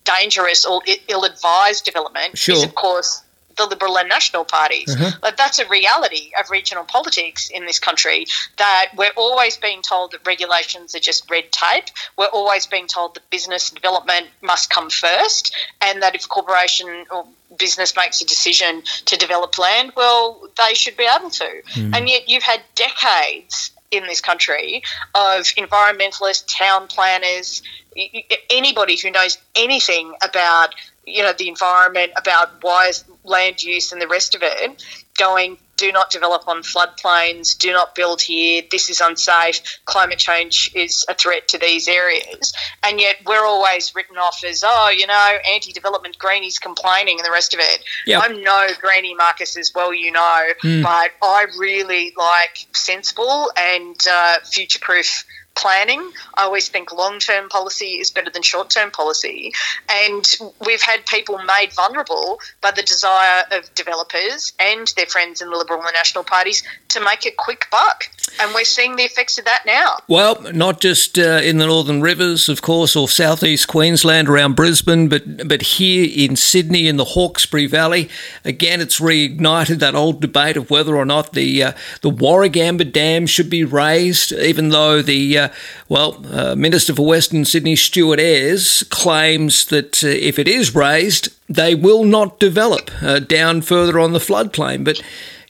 dangerous or ill advised development, Sure. is of course the Liberal and National parties. Mm-hmm. But that's a reality of regional politics in this country that we're always being told that regulations are just red tape. We're always being told that business development must come first and that if a corporation or business makes a decision to develop land, well, they should be able to. Mm. And yet you've had decades in this country of environmentalists, town planners, anybody who knows anything about you know the environment, about wise land use and the rest of it, going do not develop on floodplains, do not build here, this is unsafe, climate change is a threat to these areas. And yet we're always written off as, oh, you know, anti development greenies complaining and the rest of it. Yep. I'm no greenie, Marcus, as well, you know, but I really like sensible and uh, future proof planning. I always think long term policy is better than short term policy. And we've had people made vulnerable by the desire of developers and their friends in the Liberal and National parties to make a quick buck. And we're seeing the effects of that now. Well, not just uh, in the Northern Rivers, of course, or southeast Queensland around Brisbane, but but here in Sydney in the Hawkesbury Valley. Again, it's reignited that old debate of whether or not the uh, the Warragamba Dam should be raised, even though the uh, well uh, Minister for Western Sydney Stuart Ayres claims that uh, if it is raised, they will not develop uh, down further on the floodplain, but.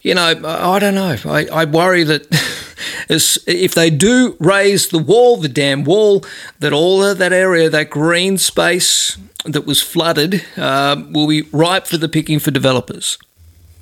You know, I I don't know. I, I worry that if they do raise the wall, the dam wall, that all of that area, that green space that was flooded, uh, will be ripe for the picking for developers.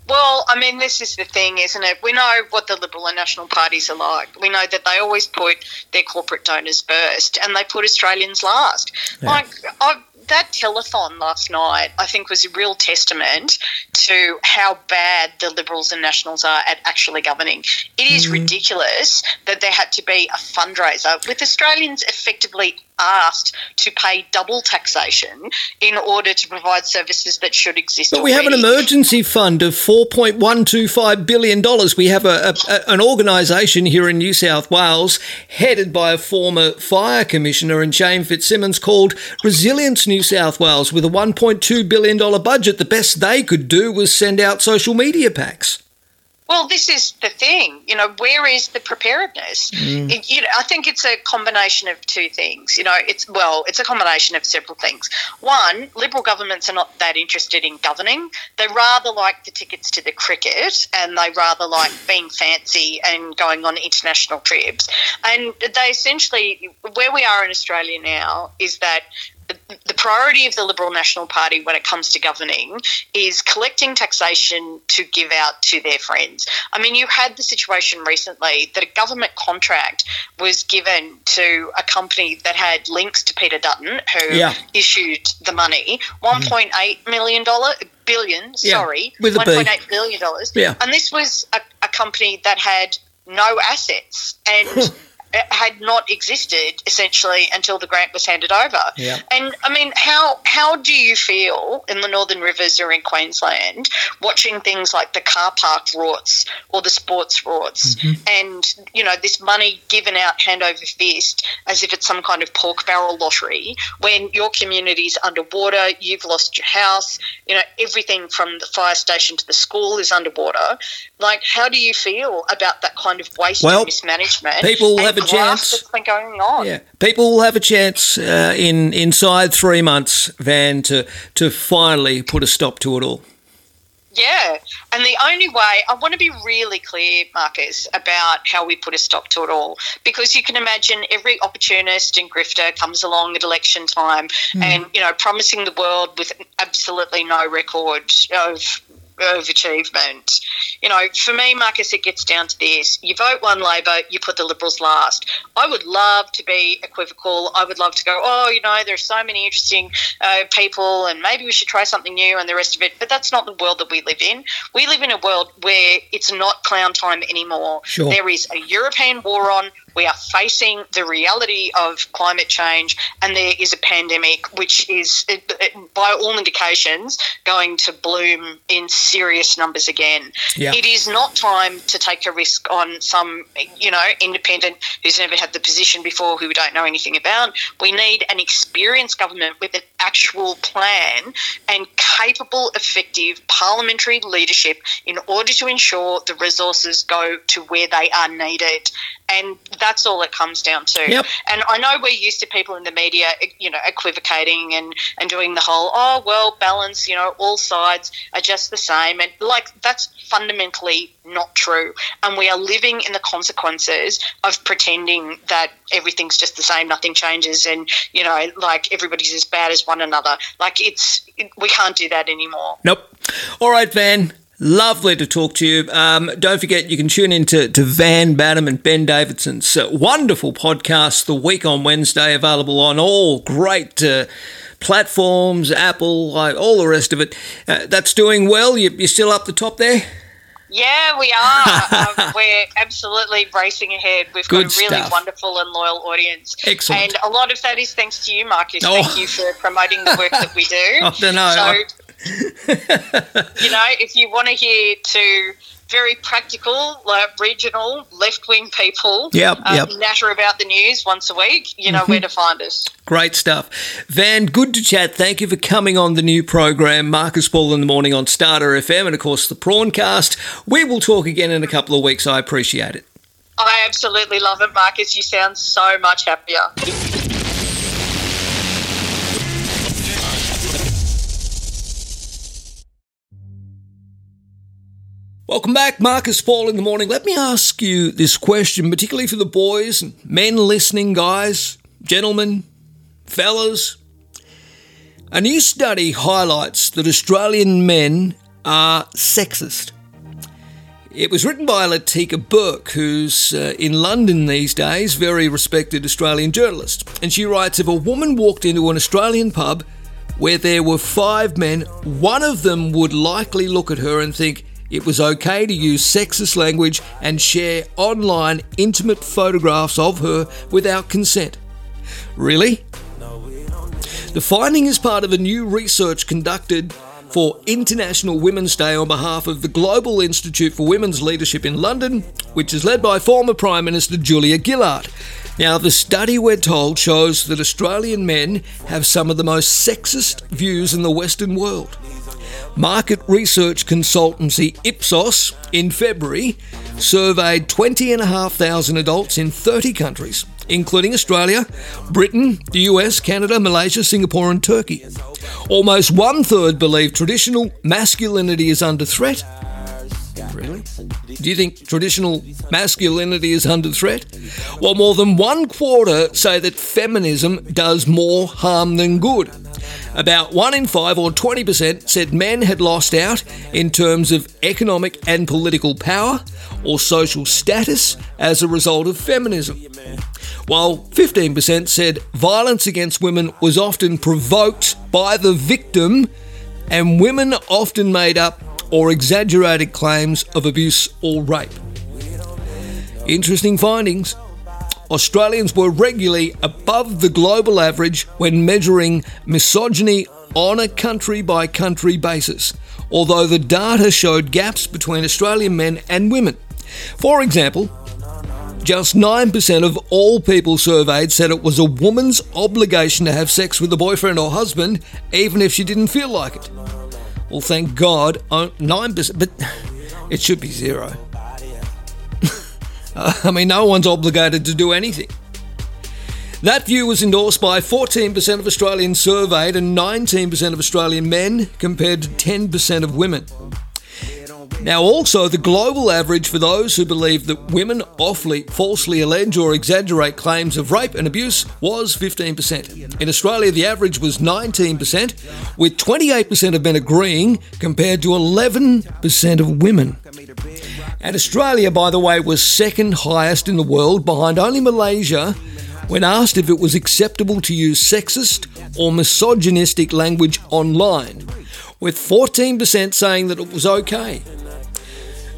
Well, I mean, this is the thing, isn't it? We know what the Liberal and National parties are like. We know that they always put their corporate donors first and they put Australians last. Like, I, that telethon last night, I think, was a real testament to how bad the Liberals and Nationals are at actually governing. It is mm-hmm. ridiculous that there had to be a fundraiser with Australians effectively asked to pay double taxation in order to provide services that should exist. But we have an emergency fund of $4.125 billion. We have a, a, an organisation here in New South Wales headed by a former fire commissioner in Shane Fitzsimmons called Resilience New South Wales with a $1.2 billion budget. The best they could do was send out social media packs. Well, this is the thing. You know, where is the preparedness? Mm. It, you know, I think it's a combination of two things. You know, it's well, it's a combination of several things. One, Liberal governments are not that interested in governing. They rather like the tickets to the cricket, and they rather like being fancy and going on international trips. And they essentially, where we are in Australia now, is that the, priority of the Liberal National Party when it comes to governing is collecting taxation to give out to their friends. I mean, you had the situation recently that a government contract was given to a company that had links to Peter Dutton, who Yeah. issued the money, mm-hmm. $1.8 million billion, Yeah, sorry, with a B. $1.8 billion. Yeah. And this was a, a company that had no assets and had not existed essentially until the grant was handed over. Yeah. And I mean, how how do you feel in the Northern Rivers or in Queensland watching things like the car park rorts or the sports rorts Mm-hmm. and you know this money given out hand over fist as if it's some kind of pork barrel lottery when your community's underwater, you've lost your house, you know everything from the fire station to the school is underwater. Like, how do you feel about that kind of waste Well, and mismanagement? people have a chance. that's been going on. Yeah, people will have a chance uh, in inside three months, Van, to to finally put a stop to it all. Yeah, and the only way I want to be really clear, Marcus, about how we put a stop to it all, because you can imagine every opportunist and grifter comes along at election time, and you know, promising the world with absolutely no record of of achievement. You know, for me, Marcus, it gets down to this: you vote one Labor, you put the Liberals last. I would love to be equivocal. I would love to go, oh, you know, there's so many interesting uh, people, and maybe we should try something new and the rest of it. But that's not the world that we live in. We live in a world where it's not clown time anymore. Sure. There is a European war on. We are facing the reality of climate change, and there is a pandemic, which is, it- it- by all indications, going to bloom in serious numbers again. Yeah. It is not time to take a risk on some, you know, independent who's never had the position before, who we don't know anything about. We need an experienced government with an actual plan and capable, effective parliamentary leadership in order to ensure the resources go to where they are needed. And that's all it comes down to. Yep. And I know we're used to people in the media, you know, equivocating and, and doing the whole, oh, well, balance, you know, all sides are just the same. And like, that's fundamentally not true. And we are living in the consequences of pretending that everything's just the same, nothing changes, and, you know, like everybody's as bad as one another. Like, it's, it, we can't do that anymore. Nope. All right, Van. Lovely to talk to you. Um, don't forget, you can tune in to, to Van Badham and Ben Davidson's uh, wonderful podcast, The Week on Wednesday, available on all great uh, platforms, Apple, like all the rest of it. Uh, that's doing well. You, you're still up the top there? Yeah, we are. um, we're absolutely racing ahead. We've Good got a really stuff. wonderul and loyal audience. Excellent. And a lot of that is thanks to you, Marcus. Oh. Thank you for promoting the work that we do. I don't know. So, you know, if you want to hear two very practical, like regional, left wing people Yep, um, yep. Mm-hmm. natter about the news once a week, you know where to find us. Great stuff. Van, good to chat. Thank you for coming on the new program, Marcus Paul in the Morning on Starter FM and, of course, the Prawncast. We will talk again in a couple of weeks. I appreciate it. I absolutely love it, Marcus. You sound so much happier. Welcome back, Marcus Paul in the morning. Let me ask you this question, particularly for the boys and men listening, guys, gentlemen, fellas. A new study highlights that Australian men are sexist. It was written by Latika Bourke, who's uh, in London these days, very respected Australian journalist. And she writes If a woman walked into an Australian pub where there were five men, one of them would likely look at her and think it was okay to use sexist language and share online intimate photographs of her without consent. really? The finding is part of a new research conducted for International Women's Day on behalf of the Global Institute for Women's Leadership in London, which is led by former Prime Minister Julia Gillard. Now, the study, we're told, shows that Australian men have some of the most sexist views in the Western world. Market research consultancy Ipsos in February surveyed 20,500 adults in 30 countries, including Australia, Britain, the US, Canada, Malaysia, Singapore, and Turkey. Almost one third believe traditional masculinity is under threat. Really? Do you think traditional masculinity is under threat? Well, more than one quarter say that feminism does more harm than good. About 1 in 5 or 20% said men had lost out in terms of economic and political power or social status as a result of feminism. While 15% said violence against women was often provoked by the victim and women often made up or exaggerated claims of abuse or rape. Interesting findings. Australians were regularly above the global average when measuring misogyny on a country by country basis, although the data showed gaps between Australian men and women. For example, just 9% of all people surveyed said it was a woman's obligation to have sex with a boyfriend or husband, even if she didn't feel like it. Well, thank God, 9%, but it should be zero. I mean, no one's obligated to do anything. That view was endorsed by 14% of Australians surveyed and 19% of Australian men, compared to 10% of women. Now, also, the global average for those who believe that women awfully, falsely allege or exaggerate claims of rape and abuse was 15%. In Australia, the average was 19%, with 28% of men agreeing compared to 11% of women. And Australia, by the way, was second highest in the world behind only Malaysia when asked if it was acceptable to use sexist or misogynistic language online, with 14% saying that it was okay.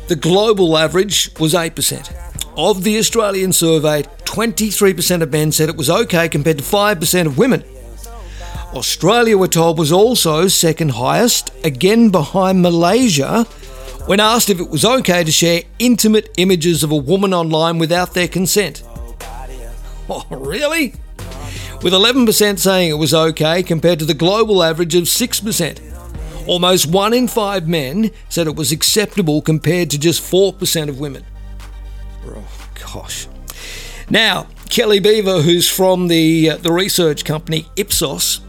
The global average was 8%. Of the Australian surveyed, 23% of men said it was okay compared to 5% of women. Australia, we're told, was also second highest, again behind Malaysia, when asked if it was okay to share intimate images of a woman online without their consent. Oh, really? With 11% saying it was okay compared to the global average of 6%. Almost one in five men said it was acceptable compared to just 4% of women. Oh, gosh. Now, Kelly Beaver, who's from the, uh, the research company Ipsos,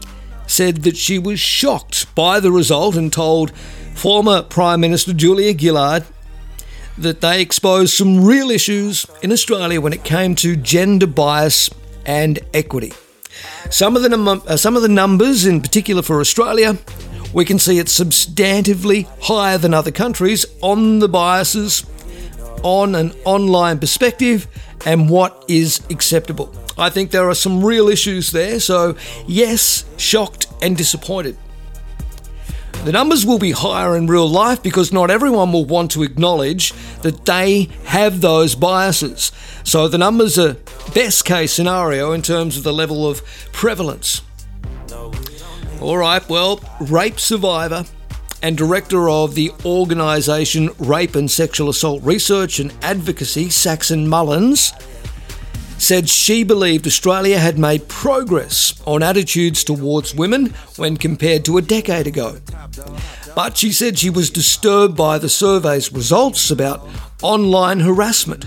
said that she was shocked by the result and told former Prime Minister Julia Gillard that they exposed some real issues in Australia when it came to gender bias and equity. Some of the num- uh, some of the numbers, in particular for Australia, we can see it's substantively higher than other countries on the biases on an online perspective and what is acceptable. I think there are some real issues there, so yes, shocked and disappointed. The numbers will be higher in real life because not everyone will want to acknowledge that they have those biases. So the numbers are best case scenario in terms of the level of prevalence. All right, well, rape survivor and director of the organisation Rape and Sexual Assault Research and Advocacy, Saxon Mullins, said she believed Australia had made progress on attitudes towards women when compared to a decade ago. But she said she was disturbed by the survey's results about online harassment,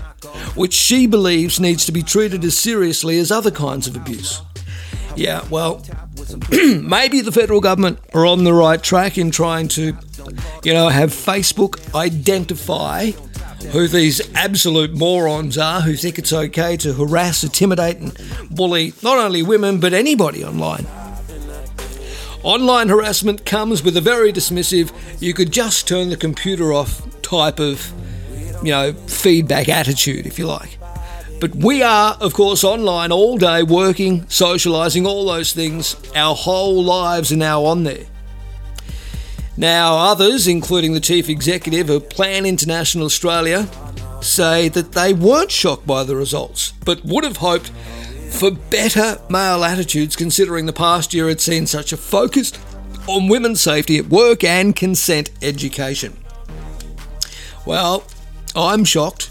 which she believes needs to be treated as seriously as other kinds of abuse. Yeah, well, maybe the federal government are on the right track in trying to, you know, have Facebook identify who these absolute morons are who think it's okay to harass, intimidate, and bully not only women but anybody online. Online harassment comes with a very dismissive, you could just turn the computer off type of, you know, feedback attitude, if you like. But we are, of course, online all day, working, socialising, all those things. Our whole lives are now on there. Now, others, including the chief executive of Plan International Australia, say that they weren't shocked by the results, but would have hoped for better male attitudes considering the past year had seen such a focus on women's safety at work and consent education. Well, I'm shocked.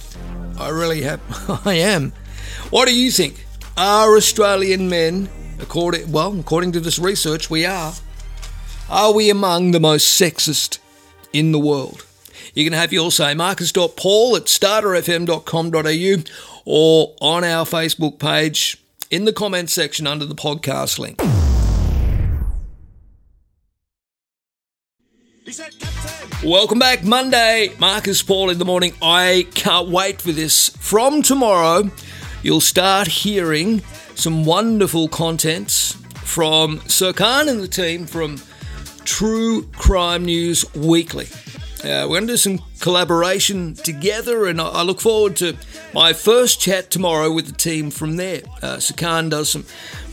I really have. I am. What do you think? Are Australian men, according well, according to this research, we are. Are we among the most sexist in the world? You can have your say. Marcus.paul at starterfm.com.au or on our Facebook page in the comments section under the podcast link. Welcome back, Monday. Marcus Paul in the morning. I can't wait for this. From tomorrow, you'll start hearing some wonderful contents from Serkan and the team from True Crime News Weekly. Uh, we're going to do some collaboration together, and I look forward to my first chat tomorrow with the team from there. Uh, Khan does some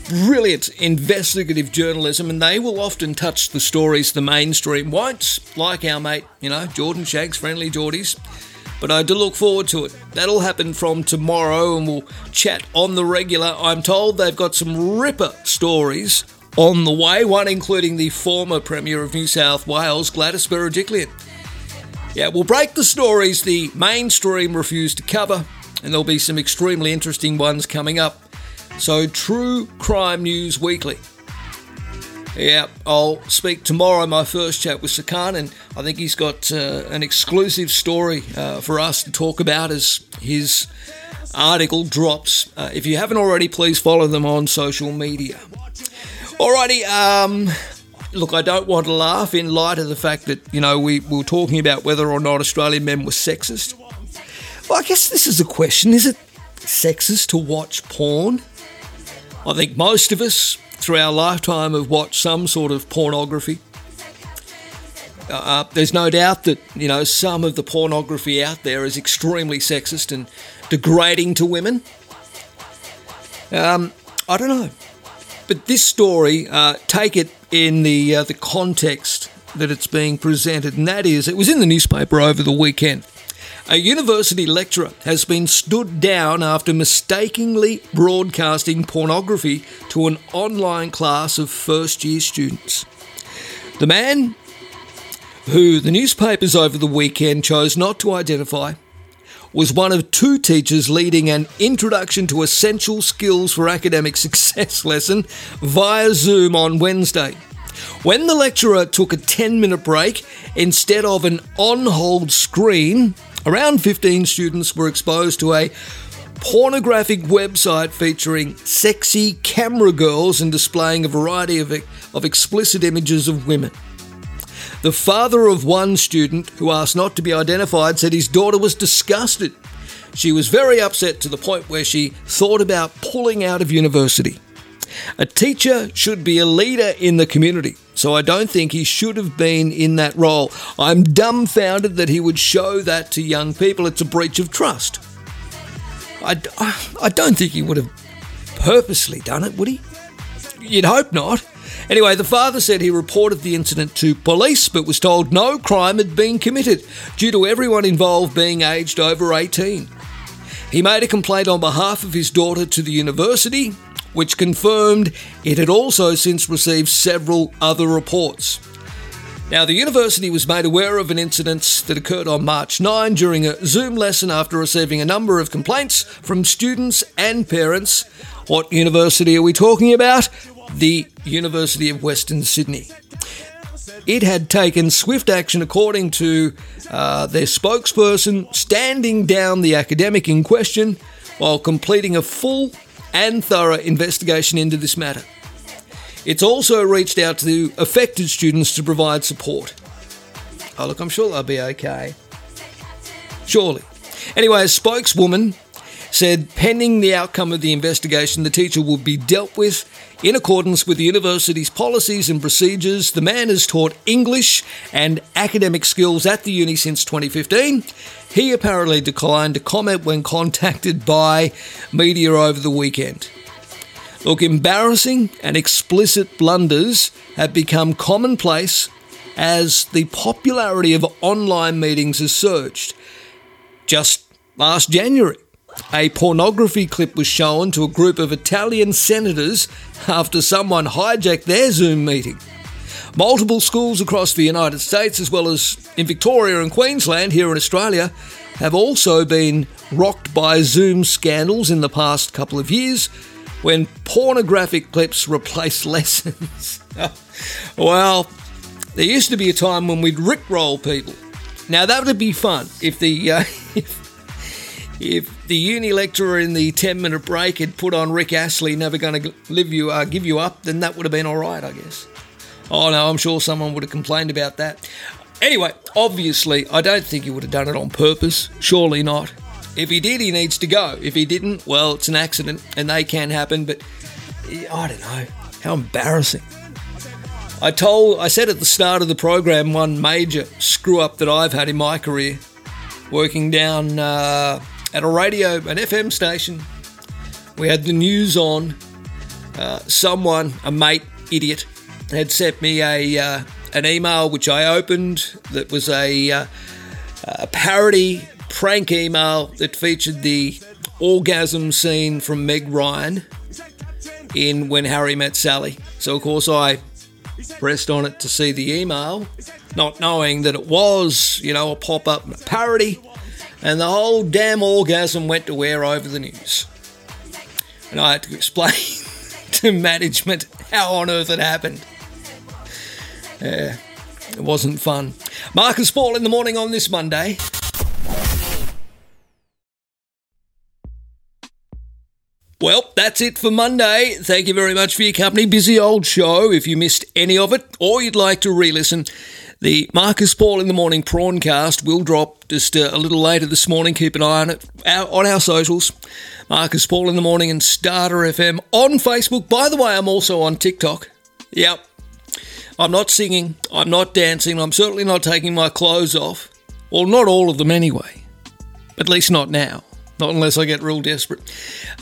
brilliant investigative journalism, and they will often touch the stories the mainstream won't, like our mate, you know, Jordan Shanks, Friendly Geordies. But I do look forward to it. That'll happen from tomorrow, and we'll chat on the regular. I'm told they've got some ripper stories on the way, one including the former Premier of New South Wales, Gladys Berejiklian. Yeah, we'll break the stories the mainstream refuse to cover, and there'll be some extremely interesting ones coming up. So, True Crime News Weekly. Yeah, I'll speak tomorrow, my first chat with Serkan, and I think he's got uh, an exclusive story uh, for us to talk about as his article drops. Uh, if you haven't already, please follow them on social media. Alrighty, um, look, I don't want to laugh in light of the fact that, you know, we, we were talking about whether or not Australian men were sexist. Well, I guess this is a question. Is it sexist to watch porn? I think most of us through our lifetime have watched some sort of pornography. Uh, uh there's no doubt that, you know, some of the pornography out there is extremely sexist and degrading to women. Um, I don't know. But this story, uh, take it in the uh, the context that it's being presented, and that is, it was in the newspaper over the weekend. A university lecturer has been stood down after mistakenly broadcasting pornography to an online class of first year students. The man, who the newspapers over the weekend chose not to identify, was one of two teachers leading an Introduction to Essential Skills for Academic Success lesson via Zoom on Wednesday. When the lecturer took a 10 minute break, instead of an on hold screen, around 15 students were exposed to a pornographic website featuring sexy camera girls and displaying a variety of, of explicit images of women. The father of one student, who asked not to be identified, said his daughter was disgusted. She was very upset to the point where she thought about pulling out of university. A teacher should be a leader in the community, so I don't think he should have been in that role. I'm dumbfounded that he would show that to young people. It's a breach of trust. I, I don't think he would have purposely done it, would he? You'd hope not. Anyway, the father said he reported the incident to police but was told no crime had been committed due to everyone involved being aged over 18. He made a complaint on behalf of his daughter to the university, which confirmed it had also since received several other reports. Now, the university was made aware of an incident that occurred on March 9 during a Zoom lesson after receiving a number of complaints from students and parents. What university are we talking about? The University of Western Sydney. It had taken swift action, according to uh, their spokesperson, standing down the academic in question while completing a full and thorough investigation into this matter. It's also reached out to affected students to provide support. Oh, look, I'm sure they'll be okay. Surely. Anyway, a spokeswoman said pending the outcome of the investigation, the teacher will be dealt with in accordance with the university's policies and procedures. The man has taught English and academic skills at the uni since 2015. He apparently declined to comment when contacted by media over the weekend. Look, embarrassing and explicit blunders have become commonplace as the popularity of online meetings has surged. Just last January, a pornography clip was shown to a group of Italian senators after someone hijacked their Zoom meeting. Multiple schools across the United States, as well as in Victoria and Queensland here in Australia, have also been rocked by Zoom scandals in the past couple of years when pornographic clips replaced lessons. well, there used to be a time when we'd rickroll people. Now that would be fun if the uh, if, if, the uni lecturer in the ten minute break had put on Rick Astley, never to live you uh, give you up, then that would have been all right, I guess. Oh no, I'm sure someone would have complained about that. Anyway, obviously, I don't think he would have done it on purpose. Surely not. If he did, he needs to go. If he didn't, well, it's an accident and they can happen, but I don't know. How embarrassing. I told, I said at the start of the program, one major screw up that I've had in my career, working down uh, at a radio, an FM station. We had the news on. Uh, someone, a mate, idiot, had sent me a uh, an email which I opened that was a, uh, a parody prank email that featured the orgasm scene from Meg Ryan in When Harry Met Sally. So of course I pressed on it to see the email, not knowing that it was, you know, a pop up parody, and the whole damn orgasm went to air over the news. And I had to explain to management how on earth it happened. Yeah, it wasn't fun. Marcus Paul in the morning on this Monday. Well, that's it for Monday. Thank you very much for your company. Busy old show. If you missed any of it or you'd like to re listen, the Marcus Paul in the Morning Prawncast will drop just a little later this morning. Keep an eye on it on our socials. Marcus Paul in the Morning and Starter FM on Facebook. By the way, I'm also on TikTok. Yep. I'm not singing. I'm not dancing. I'm certainly not taking my clothes off. Well, not all of them anyway. At least not now not unless I get real desperate.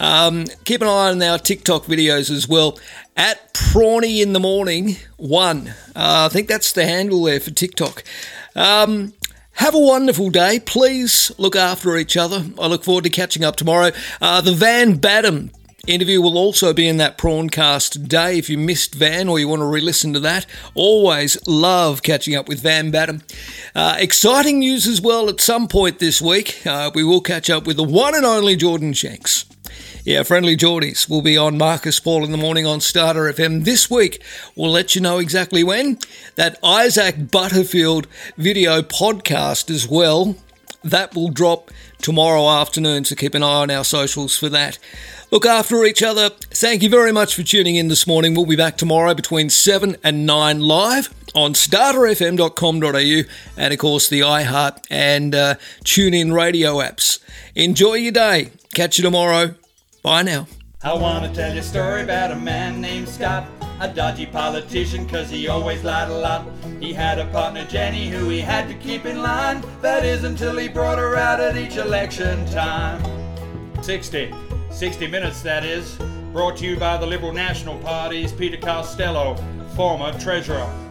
Um, keep an eye on our TikTok videos as well. At Prawny in the Morning one. Uh, I think that's the handle there for TikTok. Um, have a wonderful day. Please look after each other. I look forward to catching up tomorrow. Uh, the Van Badham interview will also be in that prawncast today. If you missed Van or you want to re listen to that, always love catching up with Van Badham. Uh, exciting news as well at some point this week. Uh, we will catch up with the one and only Jordan Shanks. Yeah, FriendlyJordies will be on Marcus Paul in the morning on Starter FM this week. We'll let you know exactly when. That Isaac Butterfield video podcast as well. That will drop tomorrow afternoon, so keep an eye on our socials for that. Look after each other. Thank you very much for tuning in this morning. We'll be back tomorrow between 7 and 9 live on starterfm.com.au and, of course, the iHeart and uh, TuneIn radio apps. Enjoy your day. Catch you tomorrow. Bye now. I want to tell you a story about a man named Scott, a dodgy politician because he always lied a lot. He had a partner, Jenny, who he had to keep in line. That is until he brought her out at each election time. 60. 60 Minutes, that is. Brought to you by the Liberal National Party's Peter Costello, former Treasurer.